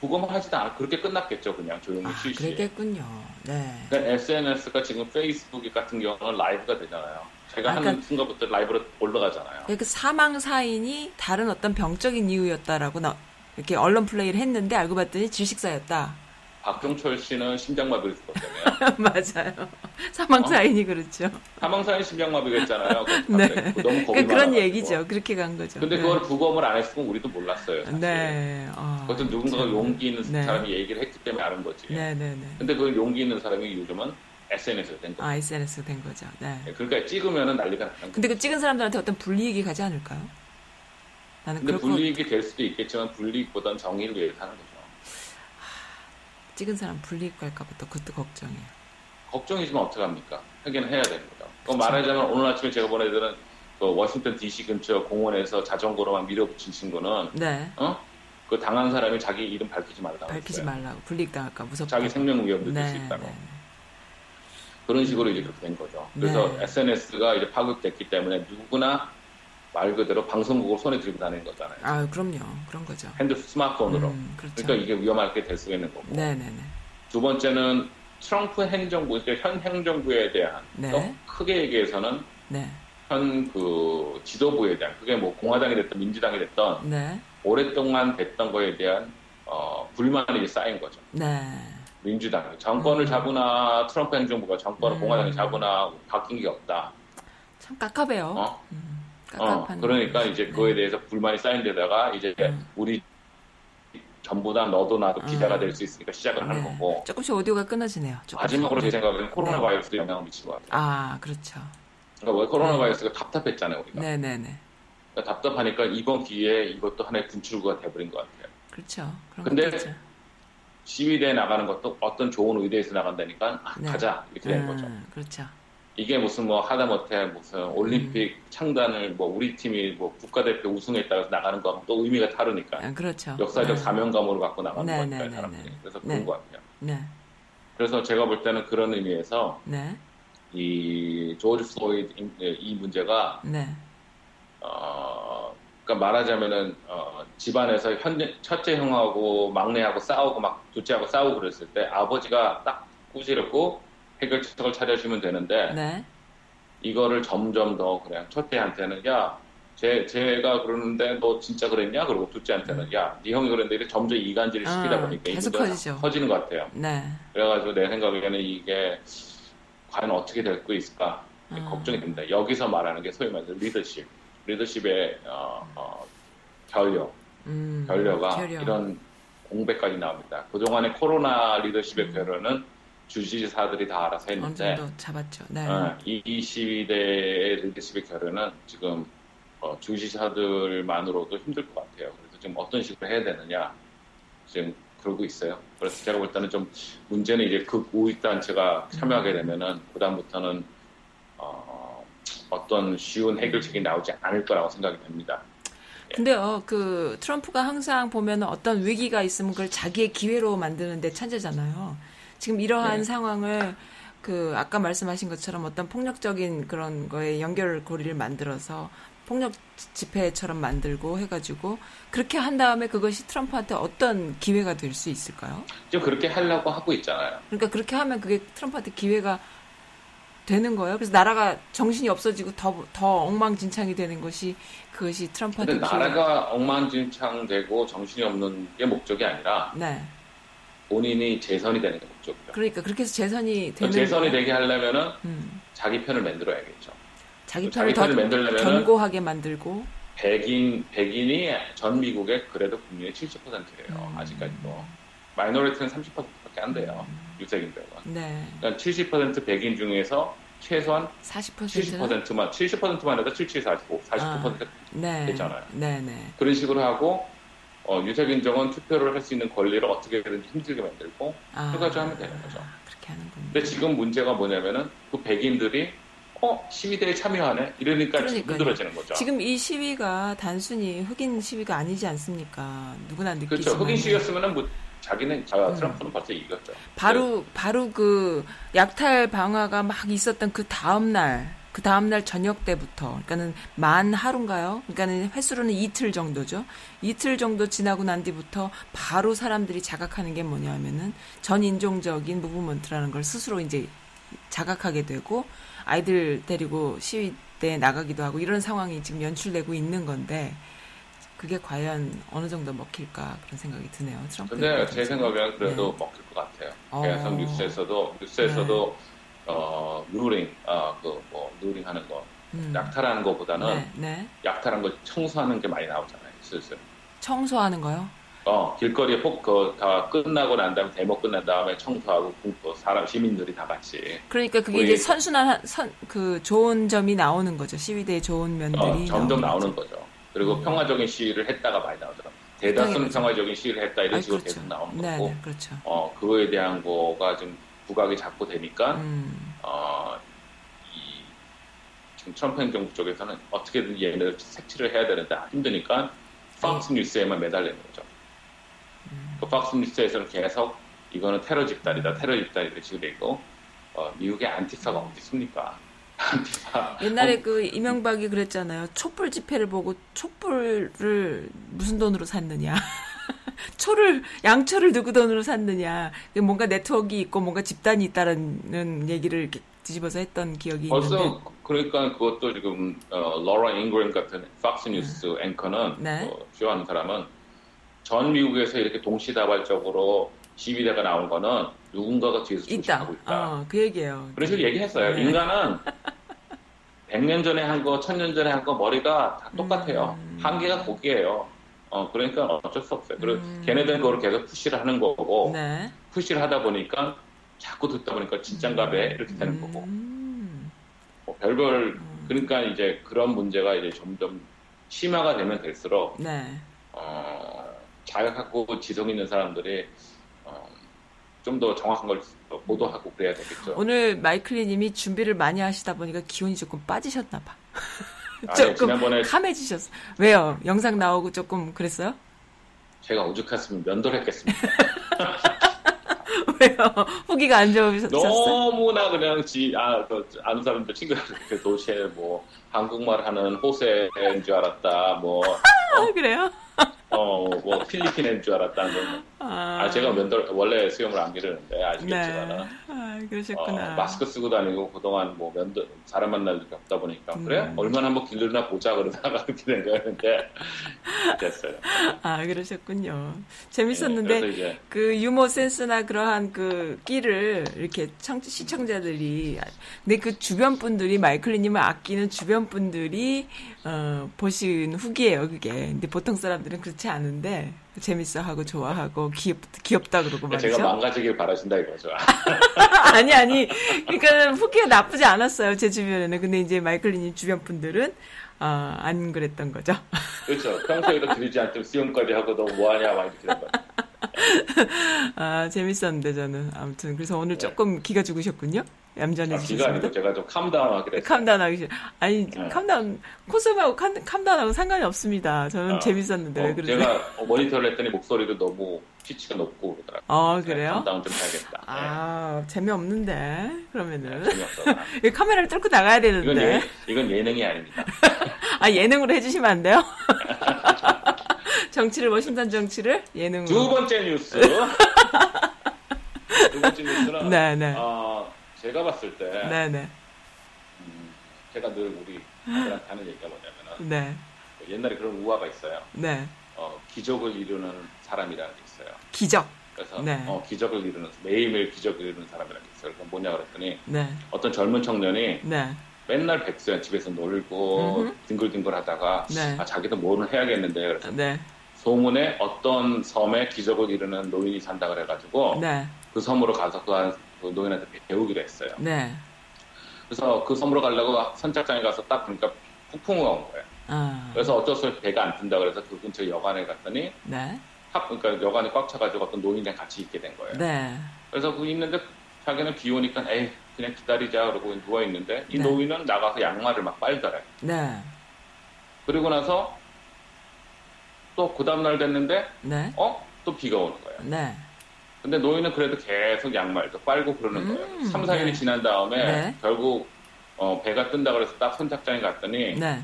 부검을 하지도 않아 그렇게 끝났겠죠 그냥 조용히 아, 쉬쉬. 그랬겠군요. 네. 그러니까 SNS가 지금 페이스북 같은 경우는 라이브가 되잖아요. 제가 아, 하는 그러니까- 순간부터 라이브로 올라가잖아요. 그 사망 사인이 다른 어떤 병적인 이유였다라고 나, 이렇게 언론 플레이를 했는데 알고 봤더니 질식사였다. 박종철 씨는 심장마비를 죽었다며요. 맞아요. 사망 어? 사인이 그렇죠. 사망 사인 심장마비가 했잖아요. 그 네. 너무 겁이 그러니까 그런. 얘기죠. 그렇게 간 거죠. 근데 네. 그걸 부검을 안 했으면 우리도 몰랐어요. 사실. 네. 어, 그것은 누군가가 참. 용기 있는 네. 사람이 얘기를 했기 때문에 아는 거지. 네 네 네. 근데 그 용기 있는 사람이 요즘은 SNS에 된 거예요. 아, SNS 된 거죠. 네. 그러니까 찍으면은 난리가 거예요. 근데 그 찍은 사람들한테 어떤 불이익이 가지 않을까요? 나는 근데 불이익이 될 수도 있겠지만 불이익보다는 정의를 위해서 하는 거죠. 찍은 사람 불이익 갈까봐 또 그것도 걱정이에요. 걱정이지만 어떡합니까? 하긴 해야 되는 거죠. 그 말하자면 오늘 아침에 제가 보내드린 그 워싱턴 DC 근처 공원에서 자전거로만 밀어붙인 친구는 네. 어? 그 당한 사람이 자기 이름 밝히지 말라고 밝히지 했어요. 말라고 불이익 당할까 무섭다. 자기 생명 위협 느낄 네, 수 있다고. 네. 그런 식으로 이제 그렇게 된 거죠. 그래서 네. SNS가 이제 파급됐기 때문에 누구나 말 그대로 방송국을 손에 들고 다니는 거잖아요. 아, 그럼요. 그런 거죠. 핸드 스마트폰으로. 음, 그렇죠. 그러니까 이게 위험하게 될 수가 있는 거고. 네네네. 두 번째는 트럼프 행정부, 현 행정부에 대한 네. 또 크게 얘기해서는 네. 현그 지도부에 대한 그게 뭐 공화당이 됐든 민주당이 됐든 네. 오랫동안 됐던 거에 대한 어, 불만이 쌓인 거죠. 네. 민주당이 정권을 음. 잡으나 트럼프 행정부가 정권을 음. 공화당이 잡으나 바뀐 게 없다. 참 깝깝해요. 어? 음, 어. 그러니까 거죠. 이제 네. 그거에 대해서 불만이 쌓인 데다가 이제 음. 우리 전부 다 너도 나도 기자가 음. 될수 있으니까 시작을 하는 네. 거고 조금씩 오디오가 끊어지네요. 조금씩. 마지막으로 제 네. 생각에는 코로나 바이러스도 영향을 미친 것 같아요. 아, 그렇죠. 그러니까 왜 코로나 바이러스가 답답했잖아요 우리가. 네네네. 그러니까 답답하니까 이번 기회에 이것도 하나의 분출구가 돼버린 것 같아요. 그렇죠. 그런 근데 것도 있죠. 시위대에 나가는 것도 어떤 좋은 의도에서 나간다니까 아, 네. 가자 이렇게 되는 거죠. 음, 그렇죠. 이게 무슨 뭐 하다못해 무슨 올림픽 음. 창단을 뭐 우리 팀이 뭐 국가대표 우승했다고 해서 나가는 거하고 또 의미가 다르니까 아, 그렇죠. 역사적 네. 사명감으로 갖고 나가는 네, 거니까 네, 네, 사람들이 네. 그래서 네. 그런 것 같아요. 네. 그래서 제가 볼 때는 그런 의미에서 네. 이 조지 플로이드 이- 이 문제가 네. 어 그러니까 말하자면은 어, 집안에서 현재 첫째 형하고 막내하고 싸우고 막 둘째하고 싸우고 그랬을 때 아버지가 딱 꾸지르고 해결책을 찾아주면 되는데 네. 이거를 점점 더 그냥 첫째한테는 야, 쟤, 쟤가 그러는데 너 진짜 그랬냐? 그리고 둘째한테는 야, 네 형이 그랬는데 이렇게 점점 이간질을 시키다 아, 보니까 이 계속 커지죠. 커지는 것 같아요. 네. 그래가지고 내 생각에는 이게 과연 어떻게 될 거 있을까 음. 걱정이 됩니다. 여기서 말하는 게 소위 말해서 리더십, 리더십의 어, 어, 결력, 음, 결려가 결려. 이런 공백까지 나옵니다. 그동안의 코로나 리더십의 음. 결여는 주지사들이 다 알아서 어느 했는데 정도 잡았죠. 네. 어, 이, 이 시위대의 리더십의 결여는 지금 어, 주지사들만으로도 힘들 것 같아요. 그래서 지금 어떤 식으로 해야 되느냐 지금 그러고 있어요. 그래서 제가 볼 때는 좀 문제는 이제 그 우익 단체가 참여하게 되면은 그다음부터는 어, 어떤 쉬운 해결책이 나오지 않을 거라고 생각이 됩니다. 근데요, 그 트럼프가 항상 보면 어떤 위기가 있으면 그걸 자기의 기회로 만드는데 천재잖아요. 지금 이러한 네. 상황을 그 아까 말씀하신 것처럼 어떤 폭력적인 그런 거에 연결고리를 만들어서 폭력 집회처럼 만들고 해가지고 그렇게 한 다음에 그것이 트럼프한테 어떤 기회가 될 수 있을까요? 지금 그렇게 하려고 하고 있잖아요. 그러니까 그렇게 하면 그게 트럼프한테 기회가 되는 거예요. 그래서 나라가 정신이 없어지고 더, 더 엉망진창이 되는 것이 그것이 트럼프한테 근데 나라가 엉망진창되고 정신이 없는 게 목적이 아니라 네. 본인이 재선이 되는 게 목적이죠. 그러니까 그렇게 해서 재선이 되는 재선이 거예요. 되게 하려면은 음. 자기 편을 만들어야겠죠. 자기 자기 편을 더 편을 만들려면은 견고하게 만들고 백인 백인이 전 미국의 그래도 국민의 70%예요. 음. 아직까지도 마이너리티는 30%밖에 안 돼요. 유색인들은. 네. 그러니까 70% 백인 중에서 최소한 40%는 70%만 70%만 해도 77, 45, 49% 네. 됐잖아요. 네, 네. 그런 식으로 하고 어, 유색인종은 투표를 할 수 있는 권리를 어떻게든 힘들게 만들고 아. 해가지고 하면 되는 거죠. 그렇게 하는군요. 근데 지금 문제가 뭐냐면은 그 백인들이 어 시위대에 참여하네 이러니까. 힘들어지는 거죠. 지금 이 시위가 단순히 흑인 시위가 아니지 않습니까? 누구나 느끼지만 그렇죠. 흑인 시위였으면은 뭐 자기는 자 트럼프는 벌써 이겼죠. 바로 바로 그 약탈 방화가 막 있었던 그 다음 날, 그 다음 날 저녁 때부터, 그러니까는 만 하루인가요? 그러니까는 횟수로는 이틀 정도죠. 이틀 정도 지나고 난 뒤부터 바로 사람들이 자각하는 게 뭐냐면은 전 인종적인 movement라는 걸 스스로 이제 자각하게 되고 아이들 데리고 시위대에 나가기도 하고 이런 상황이 지금 연출되고 있는 건데 그게 과연 어느 정도 먹힐까 그런 생각이 드네요. 트럼프. 근데 제 생각에는 그래도 네. 먹힐 것 같아요. 어. 그래서 뉴스에서도 뉴스에서도 어 looting 아 그 뭐 looting 하는 거 음. 약탈하는 거보다는 네, 네. 약탈한 거 청소하는 게 많이 나오잖아요. 슬슬. 청소하는 거요? 어 길거리에 폭 그 다 끝나고 난 다음에 데모 끝난 다음에 청소하고 그 사람 시민들이 다 같이 그러니까 그게 우리- 이제 선순환 선 그 좋은 점이 나오는 거죠. 시위대의 좋은 면들이 어, 점점 나오는 거죠. 거죠. 그리고 음. 평화적인 시위를 했다가 많이 나오더라고요. 대다수는. 평화적인 시위를 했다 이런 아니, 식으로 그렇죠. 계속 나오는 네, 거고 네, 그렇죠. 어 그거에 대한 거가 좀 부각이 자꾸 되니까 음, 어, 이, 지금 트럼프 행정부 쪽에서는 어떻게든 얘네들 색칠을 해야 되는데 힘드니까 팍스 뉴스에만 매달리는 거죠. 그 팍스 뉴스에서는 계속 이거는 테러 집단이다, 테러 집단 이런 식으로 되고 어, 미국의 안티파가 어디 있습니까? 안티파 옛날에 어, 그 이명박이 그랬잖아요. 촛불 집회를 보고 촛불을 무슨 돈으로 샀느냐. 초를 양초를 누구 돈으로 샀느냐. 뭔가 네트워크가 있고 뭔가 집단이 있다는 얘기를 이렇게 뒤집어서 했던 기억이 있는데. 벌써 그러니까 그것도 지금 어, 로라 잉그램 같은 팍스 뉴스 앵커는 네. 어, 쇼하는 사람은 전 미국에서 이렇게 동시다발적으로 시위대가 나온 거는 누군가가 뒤에서 있다. 조직하고 있다. 어, 그 얘기예요. 그런 식으로 얘기했어요. 네. 인간은 100년 전에 한 거, 1000년 전에 한 거 머리가 다 똑같아요. 음. 한계가 거기에요. 어, 그러니까 어쩔 수 없어요. 그리고 음. 걔네들은 그걸 계속 푸시를 하는 거고, 네. 푸시를 하다 보니까 자꾸 듣다 보니까 진짠가 배 이렇게 되는 거고, 음. 뭐 별별, 그러니까 이제 그런 문제가 이제 점점 심화가 되면 될수록, 네. 어, 자격하고 지성 있는 사람들이 어, 좀 더 정확한 걸 보도하고 그래야 되겠죠. 오늘 마이클리 님이 준비를 많이 하시다 보니까 기운이 조금 빠지셨나 봐. 아니, 조금 지난번에 카매지셨어. 왜요? 영상 나오고 조금 그랬어요? 제가 오죽했으면 면도했겠습니다. 왜요? 후기가 안 좋으셨어요? 너무나 그냥 지, 아, 그, 아는 사람들 친구들 그 도시에 뭐 한국말 하는 호세인 줄 알았다, 뭐, 아, 그래요? 어, 뭐 필리핀인 줄 알았다는 거. 아, 아, 제가 면도 원래 수염을 안 기르는데 네. 아시겠지만은 아, 어, 그러셨구나. 마스크 쓰고 다니고 그동안 뭐 면도 사람 만날 일이 없다 보니까 그래 음. 얼마나 한번 기르나 보자 그러다가 그렇게 된 거였는데 됐어요. 아, 그러셨군요. 네, 재밌었는데 이제 그 유머 센스나 그러한 그 끼를 이렇게 청, 시청자들이 근데 그 주변 분들이 마이클리님을 아끼는 주변 분들이 어, 보신 후기예요 그게 근데 보통 사람들은 그렇지 않은데 재밌어 하고 좋아하고 귀엽 귀엽다 그러고 말이죠. 제가 망가지길 바라신다 이거죠. 아니 아니 그러니까 후기가 나쁘지 않았어요 제 주변에는 근데 이제 마이클 리님 주변 분들은 어, 안 그랬던 거죠. 그렇죠. 평소에도 기르지 않던 수염까지 하고 너 뭐하냐 막 이렇게 된 거죠. 아 재밌었는데 저는 아무튼 그래서 오늘 네. 조금 기가 죽으셨군요. 아, 얌전해지셨습니다. 기가 아니고 제가 좀 calm down하게 됐어요. calm down하기 싫어. 아니 네. calm down calm, calm down하고 상관이 없습니다. 저는 어, 재밌었는데 왜 어, 그러세요? 제가 모니터를 했더니 목소리도 너무 피치가 높고 그러더라고요. 어 그래요? calm down 좀 해야겠다. 아 재미없는데 네, 그러면은 재미없어. 이 카메라를 뚫고 나가야 이건, 되는데 예, 이건 예능이 아닙니다. 아 예능으로 해주시면 안 돼요? 정치를 뭐 신선 정치를 예능으로. 두 번째 뉴스. 두 번째 뉴스는 네네 어, 제가 봤을 때 네네 음, 제가 늘 우리 아들한테 하는 얘기가 뭐냐면은 네 옛날에 그런 우화가 있어요. 네. 어, 기적을 이루는 사람이라는 게 있어요. 기적. 그래서 네. 어, 기적을 이루는 매일매일 기적을 이루는 사람이라는 게 있어요. 그럼 뭐냐 그랬더니 네. 어떤 젊은 청년이 네. 맨날 백수야 집에서 놀고 음흠. 뒹굴뒹굴 하다가 네. 아, 자기도 뭐는 해야겠는데 그래서 네. 소문에 어떤 섬에 기적을 이루는 노인이 산다 그래가지고 네. 그 섬으로 가서 그, 한- 그 노인한테 배우기로 했어요. 네. 그래서 그 섬으로 가려고 선착장에 가서 딱 보니까 폭풍우가 온 거예요. 아. 그래서 어쩔 수 없이 배가 안 뜬다 그래서 그 근처 여관에 갔더니 네. 탑, 그러니까 여관에 꽉 차가지고 어떤 노인이랑 같이 있게 된 거예요. 네. 그래서 그 있는데 자기는 비 오니까 에이 그냥 기다리자 그러고 누워 있는데 이 네. 노인은 나가서 양말을 막 빨더래. 네. 그리고 나서 또 그 다음날 됐는데 네. 어? 또 비가 오는 거예요. 네. 근데 노인은 그래도 계속 양말도 빨고 그러는 거예요. 음, 3, 4일이 네. 지난 다음에 네. 결국 어, 배가 뜬다 그래서 딱 선착장에 갔더니 네.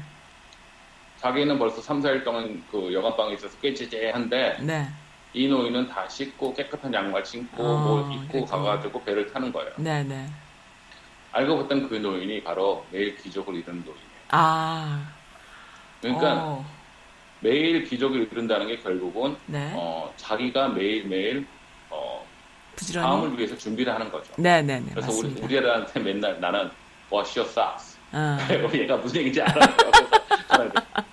자기는 벌써 3, 4일 동안 그 여관방에 있어서 꾀지지한데 네. 이 노인은 다 씻고 깨끗한 양말 신고 어, 뭐 입고 그렇구나. 가가지고 배를 타는 거예요. 네. 네. 알고 봤더니 그 노인이 바로 매일 기적을 이루는 노인이에요. 아. 그러니까 어. 매일 기적을 이룬다는 게 결국은 네. 어, 자기가 매일매일 어, 부지런히. 다음을 위해서 준비를 하는 거죠. 네, 네, 네. 그래서 우리, 맞습니다. 우리 애들한테 맨날 나는 wash your socks. 아. 그리고 얘가 무슨 얘기인지 알아요.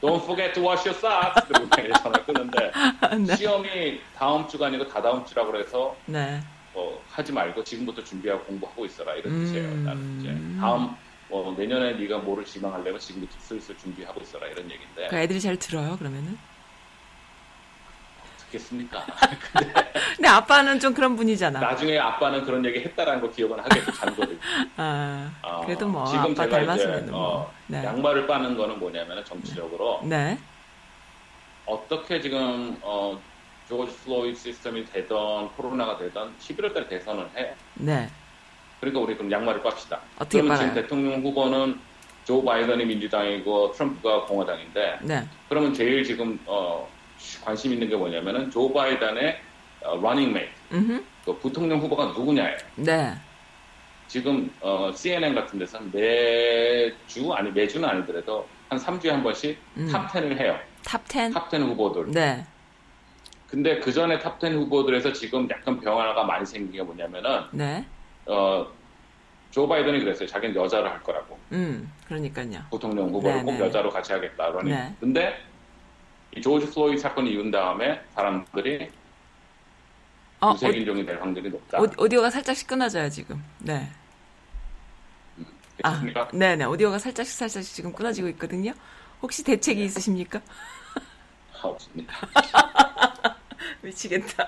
Don't forget to wash your socks. 그리고 전화 끊는데 네. 시험이 다음 주가 아니고 다다음 주라고 그래서 네. 어, 하지 말고 지금부터 준비하고 공부하고 있어라 이런 뜻이에요. 음. 나는 이제 다음 뭐 내년에 네가 뭐를 지망하려면 지금부터 슬슬 준비하고 있어라 이런 얘기인데 그 애들이 잘 들어요, 그러면은? 듣겠습니까? 근데 아빠는 좀 그런 분이잖아. 나중에 아빠는 그런 얘기 했다라는 거 기억은 하겠죠 잔소리. 아. 어, 그래도 뭐 지금 아빠 닮았으면 뭐. 어, 네. 양말을 빠는 거는 뭐냐면 정치적으로 네. 어떻게 지금 어, 조지 플로이드 시스템이 되던 코로나가 되던 11월 달에 대선을 해요. 네. 그러니까 우리 그럼 양말을 빱시다. 어떻게 그러면 빨아요? 지금 대통령 후보는 조 바이든이 민주당이고 트럼프가 공화당인데 네. 그러면 제일 지금 어, 관심 있는 게 뭐냐면은 조 바이든의 어, 러닝메이트, 음. 그 부통령 후보가 누구냐예요. 네. 지금 어, CNN 같은 데서 매주 아니 매주는 아니더라도 한 3주에 한 번씩 음. top 10을 해요. 탑 10. 탑10 후보들. 네. 근데 그 전에 탑10 후보들에서 지금 약간 변화가 많이 생긴 게 뭐냐면은 네. 어, 조 바이든이 그랬어요. 자기는 여자로 할 거라고. 음, 그러니까요. 부통령 후보를 네, 꼭 네. 여자로 같이 하겠다. 그러니. 네. 근데 이 조지 플로이드 사건이 있은 다음에 사람들이 어, 유색인종이 될 확률이 높다. 오, 오디오가 살짝씩 끊어져요, 지금. 네. 아, 됐습니까? 네네. 오디오가 살짝씩 살짝씩 지금 끊어지고 있거든요. 혹시 대책이 있으십니까? 아, 없습니다. 미치겠다.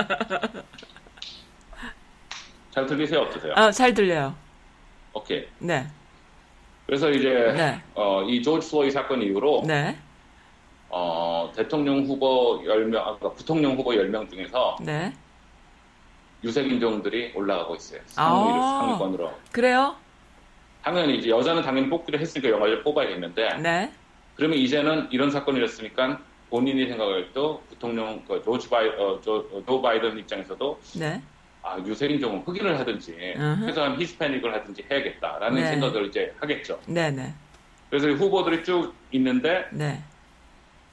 잘 들리세요? 어떠세요? 아, 잘 들려요. 오케이. 네. 그래서 이제 네. 어, 이 조지 플로이드 사건 이후로 네. 어, 대통령 후보 10명, 아, 그러니까 부통령 후보 10명 중에서 네. 유색인종들이 올라가고 있어요. 상위로, 아. 상위권으로. 그래요? 당연히 이제 여자는 당연히 뽑기로 했으니까 여자를 뽑아야겠는데 네. 그러면 이제는 이런 사건이 있었으니까 본인이 생각할 때 부통령 그 조지 바이 어, 조, 조 바이든 입장에서도 네. 아 유색인종은 흑인을 하든지 음흠. 최소한 히스패닉을 하든지 해야겠다라는 네. 생각을 이제 하겠죠. 네네. 그래서 이 후보들이 쭉 있는데 네.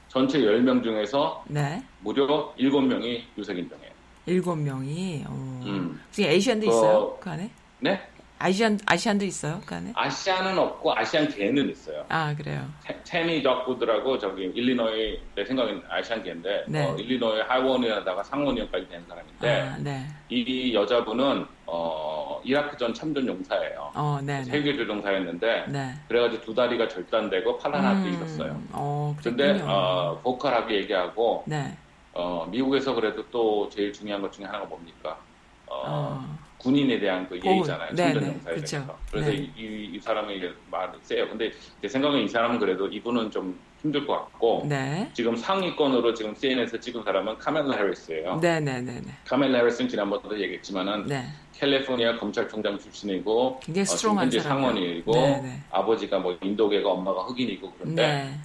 전체 10명 중에서 네. 무려 7명이 유색인종이에요. 일곱 명이. 어. 음. 지금 Asian도 그- 있어요? 그 안에? 네? 아시안, 아시안도 있어요? 그 안에? 아시아는 없고 아시안계는 있어요. 아, 그래요. 테- 테니 덕구드라고 저기 일리노이 내 생각엔 아시안계인데 네. 어, 일리노이 하원이라다가 상원의원까지 된 사람인데 아, 네. 이 여자분은 어, 이라크 전 참전 용사예요. 어, 네네. 세계 조 종사였는데 네. 그래가지고 두 다리가 절단되고 팔라나도 잃었어요. 어, 근데 그랬군요. 어, 보컬하게 얘기하고 네. 어, 미국에서 그래도 또 제일 중요한 것 중에 하나가 뭡니까? 어, 어. 군인에 대한 그 예의잖아요. 보호. 참전 네네. 용사에 그쵸. 대해서. 그래서 네. 이, 이, 이게 말이 세요. 근데 제 생각엔 이 사람은 그래도 이분은 좀 힘들 것 같고 네. 지금 상위권으로 지금 CNN에서 찍은 사람은 카멜라 해리스예요. 네네네네. 카멜라 해리스는 지난번에도 얘기했지만은 네. 캘리포니아 검찰총장 출신이고 굉장히 어, 지금 스트롱한 현재. 상원이고 네네. 아버지가 뭐 인도계가 엄마가 흑인이고 그런데 네.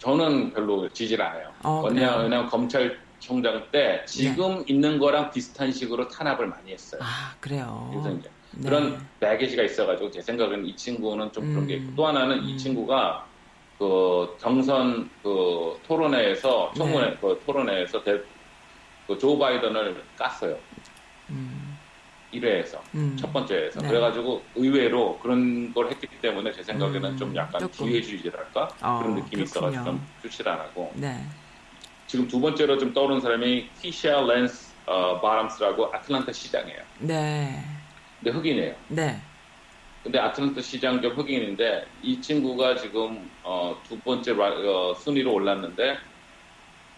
저는 별로 지지를 안 해요. 어, 왜냐, 그래요? 왜냐면 검찰 총장 때 지금 있는 거랑 비슷한 식으로 탄압을 많이 했어요. 아, 그래요. 그래서 이제 네. 그런 배게지가 있어가지고 제 생각에는 이 친구는 좀 그런 게 음. 있고 또 하나는 이 음. 친구가 그 경선 그 토론회에서 청문회 네. 그 토론회에서 대, 그조 바이든을 깠어요. 음, 1회에서 음. 첫 번째에서 네. 그래가지고 의외로 그런 걸 했기 때문에 제 생각에는 음, 좀 약간 조금. 기회주의랄까 어, 그런 느낌이 있어가지고 그렇군요. 좀 출시를 안 하고 네. 지금 두 번째로 좀 떠오르는 사람이 키샤 랜스 어, 바텀스라고 아틀란타 시장이에요. 네. 근데 흑인이에요. 네. 근데 아틀란타 시장 좀 흑인인데 이 친구가 지금 어, 두 번째 라- 어, 순위로 올랐는데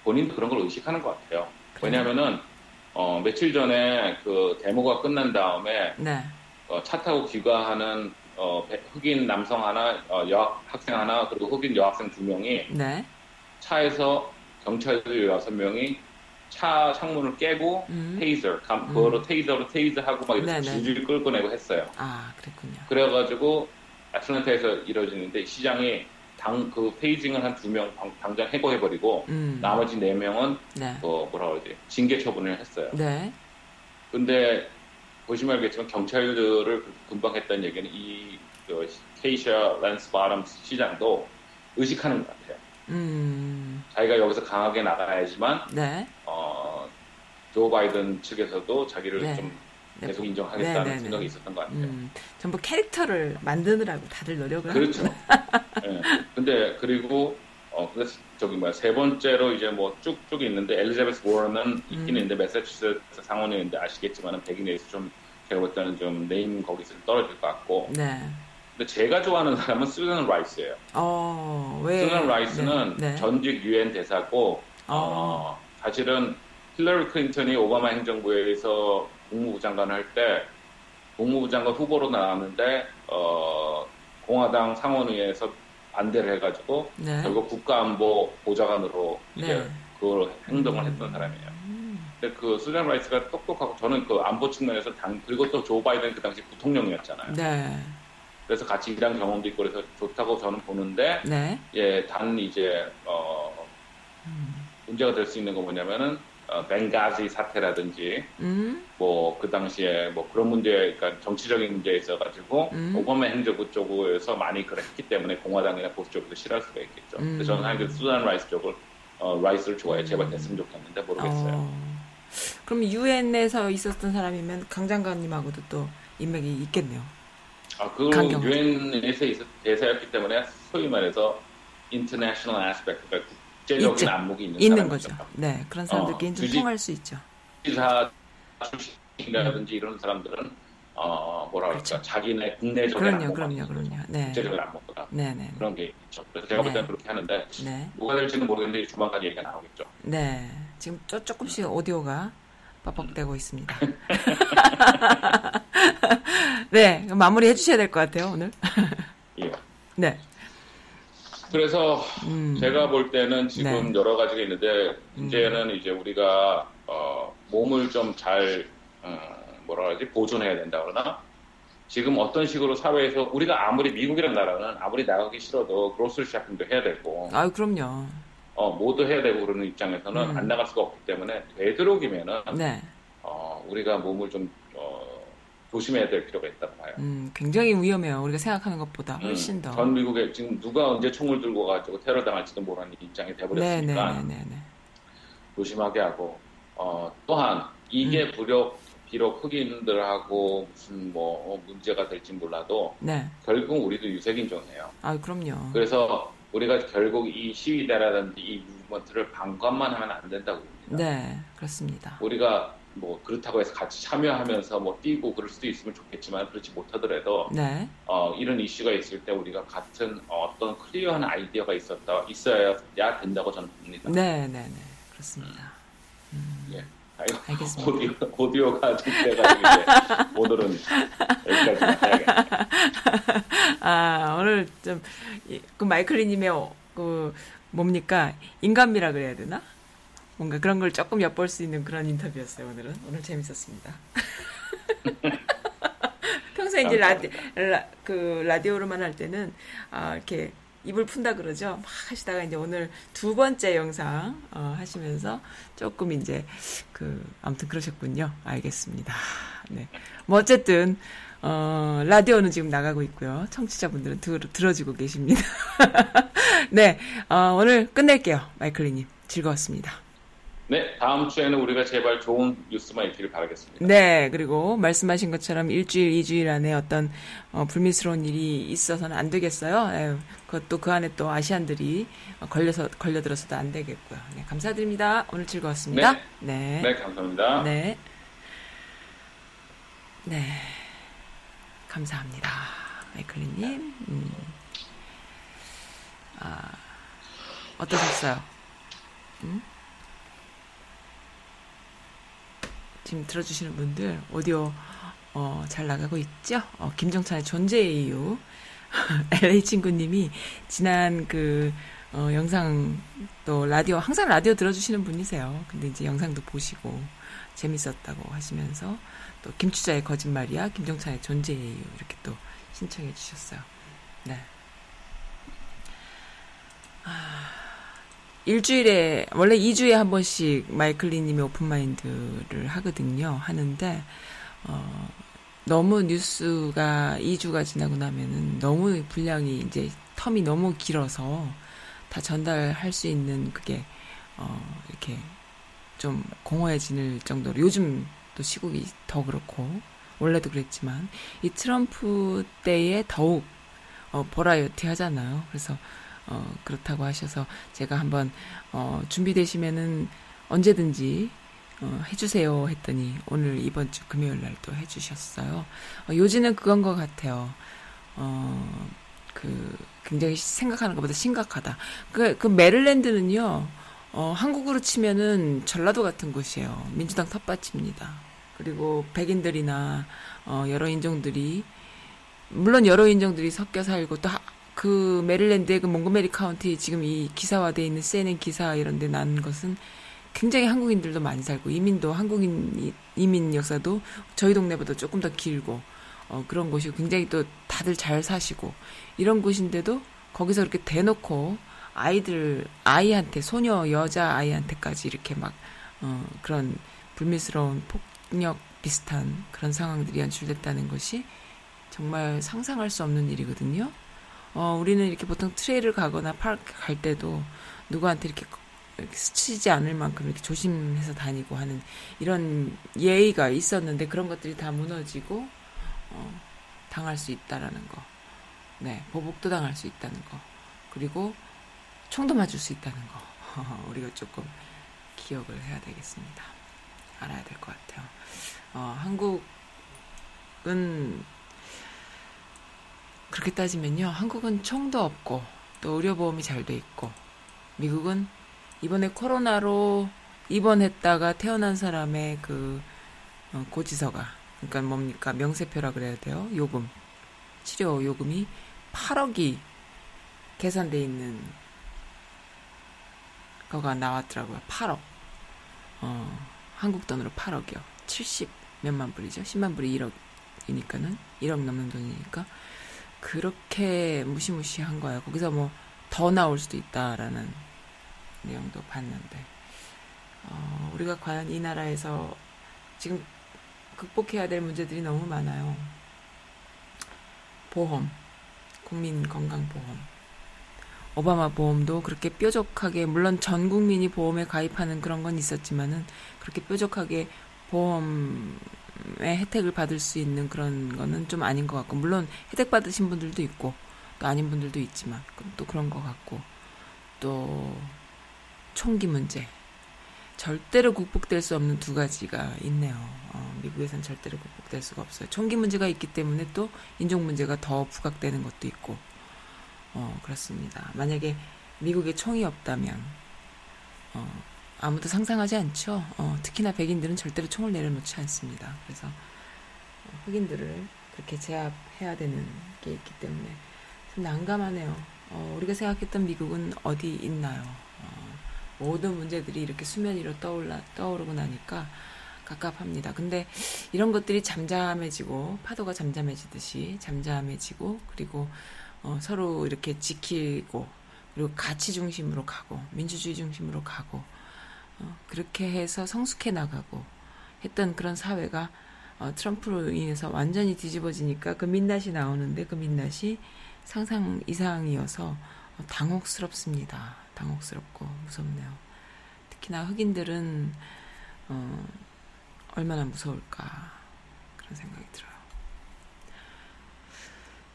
본인도 그런 걸 의식하는 것 같아요. 왜냐하면은 어, 며칠 전에 그 데모가 끝난 다음에 네. 어, 차 타고 귀가하는 어, 배- 흑인 남성 하나, 어, 여학생 하나, 그리고 흑인 여학생 두 명이 네. 차에서 경찰들 여섯 명이 차 창문을 깨고 음. 테이저, 감, 그거로 테이저로 테이저하고 막 이렇게. 줄줄 끌고 내고 했어요. 아, 그랬군요. 그래가지고 아틀란타에서 이루어지는데 이 시장이 당, 그 페이징을 한 두 명 당장 해고해버리고 음. 나머지 네 명은 네. 뭐 뭐라 그러지 징계 처분을 했어요. 네. 근데 보시면 알겠지만 경찰들을 금방 했다는 얘기는 이 그, 케이샤 란스 바람 시장도 의식하는 것 같아요. 음. 자기가 여기서 강하게 나가야지만 네. 어, 조 바이든 측에서도 자기를 네. 좀 네. 계속 인정하겠다는 네, 네, 네. 생각이 있었던 것 같아요. 음. 전부 캐릭터를 만드느라고 다들 노력을 그렇죠. 예. 근데 그리고 어 그래서 저기 뭐야 세 번째로 이제 뭐 쭉쭉 있는데 엘리자베스 워런은 있긴 음. 있는데 매사추세츠 상원의원인데 아시겠지만은 백인에서 좀 제가 볼 때는 좀 네임 거기서 좀 떨어질 것 같고 네. 근데 제가 좋아하는 사람은 수잔 라이스예요. 어, 왜? 수잔 라이스는 네. 네. 전직 유엔 대사고 어, 사실은 힐러리 클린턴이 오바마 행정부에서 국무부 장관을 할 때 국무부 장관 후보로 나왔는데 어, 공화당 상원의회에서 반대를 해가지고 네. 결국 국가안보 보좌관으로 이제 네. 그 행동을 했던 사람이에요. 음. 근데 그 수잔 라이스가 똑똑하고 저는 그 안보 측면에서 당 그리고 또 조 바이든 그 당시 부통령이었잖아요. 네. 그래서 같이 일한 경험도 있고 그래서 좋다고 저는 보는데 네. 예, 단 이제 어, 음. 문제가 될 수 있는 건 뭐냐면은 어, 벵가지 사태라든지 음. 뭐그 당시에 뭐 그런 문제, 그러니까 정치적인 문제에 있어 가지고 음. 오바마 행정부 쪽에서 많이 그랬기 때문에 공화당이나 보수 쪽에서 싫어할 수가 있겠죠. 음. 그래서 저는 하여튼 수잔 라이스 쪽을 어, 라이스를 좋아해. 제발 됐으면 좋겠는데 모르겠어요. 어. 그럼 유엔에서 있었던 사람이면 강 장관님하고도 또 인맥이 있겠네요. 아, 그 강경. 유엔에서 대사였기 때문에 소위 말해서 international aspect, 그러니까 국제적인 있죠. 안목이 있는, 있는 거죠. 네, 그런 사람들끼리 어, 좀 통할 수 있죠. 기사 출신이라든지 이런 사람들은 어 뭐라 그럴까 그렇죠. 자기네 국내적인 그럼요, 그럼요, 그럼요. 네, 국제적인 안목보다 네, 네, 그런 게 있죠. 그래서 제가 볼 때는 네. 그렇게 하는데 네, 뭐가 될지는 모르겠는데 조만간 얘기가 나오겠죠. 네. 지금 조, 조금씩 오디오가 빡빡대고 있습니다. 네, 마무리 해주셔야 될 것 같아요 오늘. 예. 네, 그래서 음, 제가 볼 때는 지금 네. 여러 가지가 있는데 문제는 이제 우리가 어, 몸을 좀잘 뭐라 그러지 보존해야 된다 그러나 지금 어떤 식으로 사회에서 우리가 아무리 미국이라는 나라는 아무리 나가기 싫어도 그로스리 쇼핑도 해야 되고 아유 그럼요. 어, 모두 해야 되고 그러는 입장에서는 음. 안 나갈 수가 없기 때문에 되도록이면은 네, 어, 우리가 몸을 좀 어, 조심해야 될 필요가 있다고 봐요. 음, 굉장히 위험해요. 우리가 생각하는 것보다 훨씬 음, 더. 전 미국에 지금 누가 언제 총을 들고 가지고 테러 당할지도 모르는 입장이 돼버렸으니까 네, 네, 네. 조심하게 하고 어, 또한 이게 음. 비록 비록 흑인들하고 무슨 뭐 어, 문제가 될지 몰라도 네, 결국 우리도 유색인종이에요. 아유 그럼요. 그래서 우리가 결국 이 시위대라든지 이 무브먼트를 방관만 하면 안 된다고 봅니다. 네, 그렇습니다. 우리가 뭐 그렇다고 해서 같이 참여하면서 뭐 뛰고 그럴 수도 있으면 좋겠지만 그렇지 못하더라도 네, 어, 이런 이슈가 있을 때 우리가 같은 어떤 클리어한 아이디어가 있었다 있어야 된다고 저는 봅니다. 네, 네, 네, 그렇습니다. 예. 아이고, 알겠습니다. 오디오, 오디오가 좀 돼가지고 이제 오늘은 해야겠다. 아, 오늘 좀, 이- 그 마이클리님의, 어, 그, 뭡니까? 인간미라 그래야 되나? 뭔가 그런 걸 조금 엿볼 수 있는 그런 인터뷰였어요, 오늘은. 오늘 재밌었습니다. 평소에 이제 라디, 라, 그, 라디오로만 할 때는, 아, 이렇게 입을 푼다 그러죠. 막 하시다가 이제 오늘 두 번째 영상, 어, 하시면서 조금 이제, 그, 아무튼 그러셨군요. 알겠습니다. 네. 뭐, 어쨌든, 어, 라디오는 지금 나가고 있고요. 청취자분들은 들, 들어주고 계십니다. 네, 어, 오늘 끝낼게요. 마이클리님. 즐거웠습니다. 네, 다음 주에는 우리가 제발 좋은 뉴스만 있기를 바라겠습니다. 네, 그리고 말씀하신 것처럼 일주일, 이주일 안에 어떤 어, 불미스러운 일이 있어서는 안 되겠어요. 에휴, 그것도 그 안에 또 아시안들이 어, 걸려서 걸려들어서도 안 되겠고요. 네, 감사드립니다. 오늘 즐거웠습니다. 네, 네, 감사합니다. 네, 네, 감사합니다, 마이클리님. 음. 아, 어떠셨어요? 음? 지금 들어주시는 분들 오디오 어, 잘 나가고 있죠? 어, 김정찬의 존재의 이유. LA 친구님이 지난 그 어, 영상 또 라디오 항상 라디오 들어주시는 분이세요. 근데 이제 영상도 보시고 재밌었다고 하시면서 또 김추자의 거짓말이야 김종환의 존재의 이유 이렇게 또 신청해 주셨어요. 네. 일주일에 원래 2주에 한 번씩 마이클 리 님이 open mind를 하거든요. 하는데 어, 너무 뉴스가 2주가 지나고 나면은 너무 분량이 이제 텀이 너무 길어서 다 전달할 수 있는 그게 어, 이렇게 좀 공허해질 정도로 요즘 또 시국이 더 그렇고 원래도 그랬지만 이 트럼프 때에 더욱 어, 버라이어티 하잖아요. 그래서 어, 그렇다고 하셔서 제가 한번 어, 준비되시면은 언제든지 어, 해주세요 했더니 오늘 이번 주 금요일 날 또 해주셨어요. 어, 요지는 그건 것 같아요. 어, 그 굉장히 생각하는 것보다 심각하다. 그, 그 메릴랜드는요. 어, 한국으로 치면은 전라도 같은 곳이에요. 민주당 텃밭입니다. 그리고 백인들이나 어, 여러 인종들이 물론 여러 인종들이 섞여 살고 또 그 메릴랜드의 그 몽고메리 카운티 지금 이 기사화돼 있는 CNN 기사 이런 데 난 것은 굉장히 한국인들도 많이 살고 이민도 한국인 이- 이민 역사도 저희 동네보다 조금 더 길고 어, 그런 곳이고 굉장히 또 다들 잘 사시고 이런 곳인데도 거기서 이렇게 대놓고 아이들 아이한테 소녀 여자 아이한테까지 이렇게 막 어, 그런 불미스러운 폭력 비슷한 그런 상황들이 연출됐다는 것이 정말 상상할 수 없는 일이거든요. 어, 우리는 이렇게 보통 트레일을 가거나 파크 갈 때도 누구한테 이렇게 이렇게 스치지 않을 만큼 이렇게 조심해서 다니고 하는 이런 예의가 있었는데 그런 것들이 다 무너지고 어, 당할 수 있다라는 거, 네 보복도 당할 수 있다는 거, 그리고 총도 맞을 수 있다는 거 우리가 조금 기억을 해야 되겠습니다. 알아야 될 것 같아요. 어, 한국은 그렇게 따지면요, 한국은 총도 없고 또 의료보험이 잘 돼 있고 미국은 이번에 코로나로 입원했다가 태어난 사람의 그 어, 고지서가 그러니까 뭡니까? 명세표라 그래야 돼요? 요금. 치료 요금이 8억이 계산돼 있는 거가 나왔더라고요. 8억. 어, 한국 돈으로 8억이요. 70 몇만 불이죠? 10만 불이 1억이니까는 1억 넘는 돈이니까 그렇게 무시무시한 거예요 거기서 뭐 더 나올 수도 있다라는 내용도 봤는데 어, 우리가 과연 이 나라에서 지금 극복해야 될 문제들이 너무 많아요. 보험, 국민 건강 보험. 오바마 보험도 그렇게 뾰족하게 물론 전 국민이 보험에 가입하는 그런 건 있었지만은 그렇게 뾰족하게 보험의 혜택을 받을 수 있는 그런 거는 좀 아닌 것 같고 물론 혜택 받으신 분들도 있고 또 아닌 분들도 있지만 또 그런 것 같고 또 총기 문제 절대로 극복될 수 없는 두 가지가 있네요. 어, 미국에선 절대로 극복될 수가 없어요. 총기 문제가 있기 때문에 또 인종 문제가 더 부각되는 것도 있고 어, 그렇습니다. 만약에 미국에 총이 없다면 어, 아무도 상상하지 않죠. 어, 특히나 백인들은 절대로 총을 내려놓지 않습니다. 그래서 흑인들을 그렇게 제압해야 되는 게 있기 때문에 좀 난감하네요. 어, 우리가 생각했던 미국은 어디 있나요? 어, 모든 문제들이 이렇게 수면 위로 떠올라, 떠오르고 나니까 갑갑합니다. 근데 이런 것들이 잠잠해지고, 파도가 잠잠해지듯이 잠잠해지고, 그리고 어, 서로 이렇게 지키고, 그리고 가치 중심으로 가고, 민주주의 중심으로 가고, 어, 그렇게 해서 성숙해 나가고 했던 그런 사회가 어, 트럼프로 인해서 완전히 뒤집어지니까 그 민낯이 나오는데 그 민낯이 상상 이상이어서 당혹스럽습니다. 당혹스럽고 무섭네요. 특히나 흑인들은 어, 얼마나 무서울까 그런 생각이 들어요.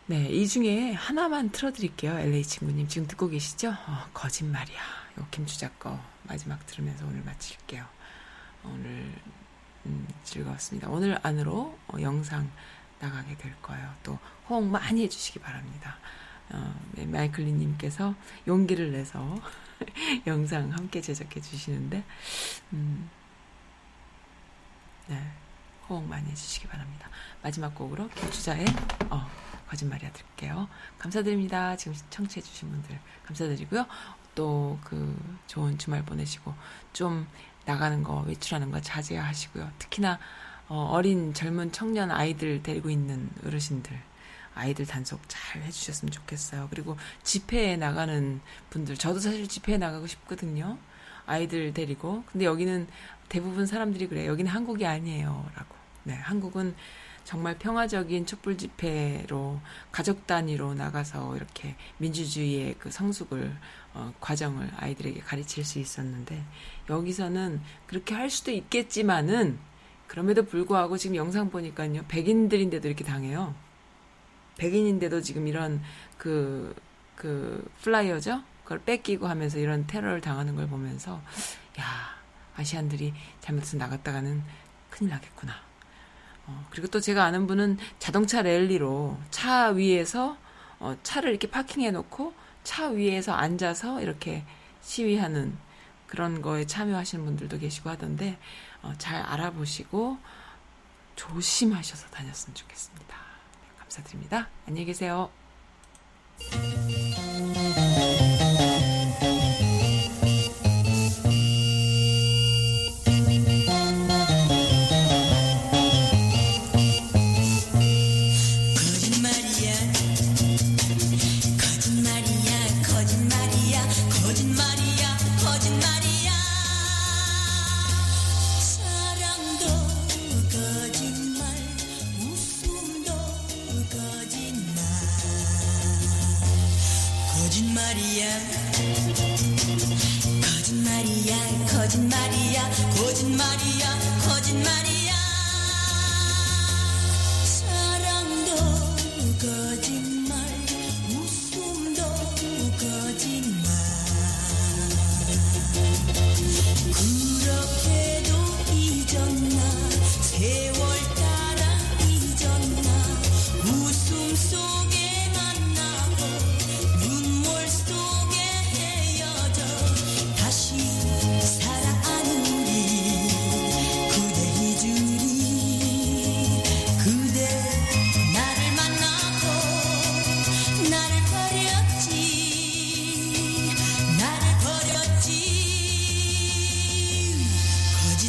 네, 이 중에 하나만 틀어드릴게요. LA 친구님 지금 듣고 계시죠? 어, 거짓말이야. 요 김추자 거 마지막 들으면서 오늘 마칠게요. 오늘 음, 즐거웠습니다. 오늘 안으로 어, 영상 나가게 될 거예요. 또 호응 많이 해주시기 바랍니다. 어, 네, 마이클리님께서 용기를 내서 영상 함께 제작해 주시는데, 음, 네, 호응 많이 해주시기 바랍니다. 마지막 곡으로 김추자의 어, 거짓말이야 들게요. 감사드립니다. 지금 청취해 주신 분들 감사드리고요. 또 그 좋은 주말 보내시고 좀 나가는 거 외출하는 거 자제하시고요. 특히나 어, 어린 젊은 청년 아이들 데리고 있는 어르신들 아이들 단속 잘 해주셨으면 좋겠어요. 그리고 집회에 나가는 분들 저도 사실 집회에 나가고 싶거든요. 아이들 데리고 근데 여기는 대부분 사람들이 그래요. 여기는 한국이 아니에요라고. 네, 한국은 정말 평화적인 촛불 집회로 가족 단위로 나가서 이렇게 민주주의의 그 성숙을 어, 과정을 아이들에게 가르칠 수 있었는데 여기서는 그렇게 할 수도 있겠지만은 그럼에도 불구하고 지금 영상 보니까요 백인들인데도 이렇게 당해요. 백인인데도 지금 이런 그, 그 flyer죠? 그걸 뺏기고 하면서 이런 테러를 당하는 걸 보면서 야 Asian들이 잘못해서 나갔다가는 큰일 나겠구나. 어, 그리고 또 제가 아는 분은 자동차 랠리로 차 위에서 어, 차를 이렇게 파킹해 놓고 차 위에서 앉아서 이렇게 시위하는 그런 거에 참여하시는 분들도 계시고 하던데 어, 잘 알아보시고 조심하셔서 다녔으면 좋겠습니다. 네, 감사드립니다. 안녕히 계세요.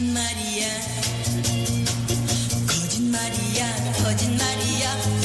거짓말이야. 거짓말이야 거짓말이야.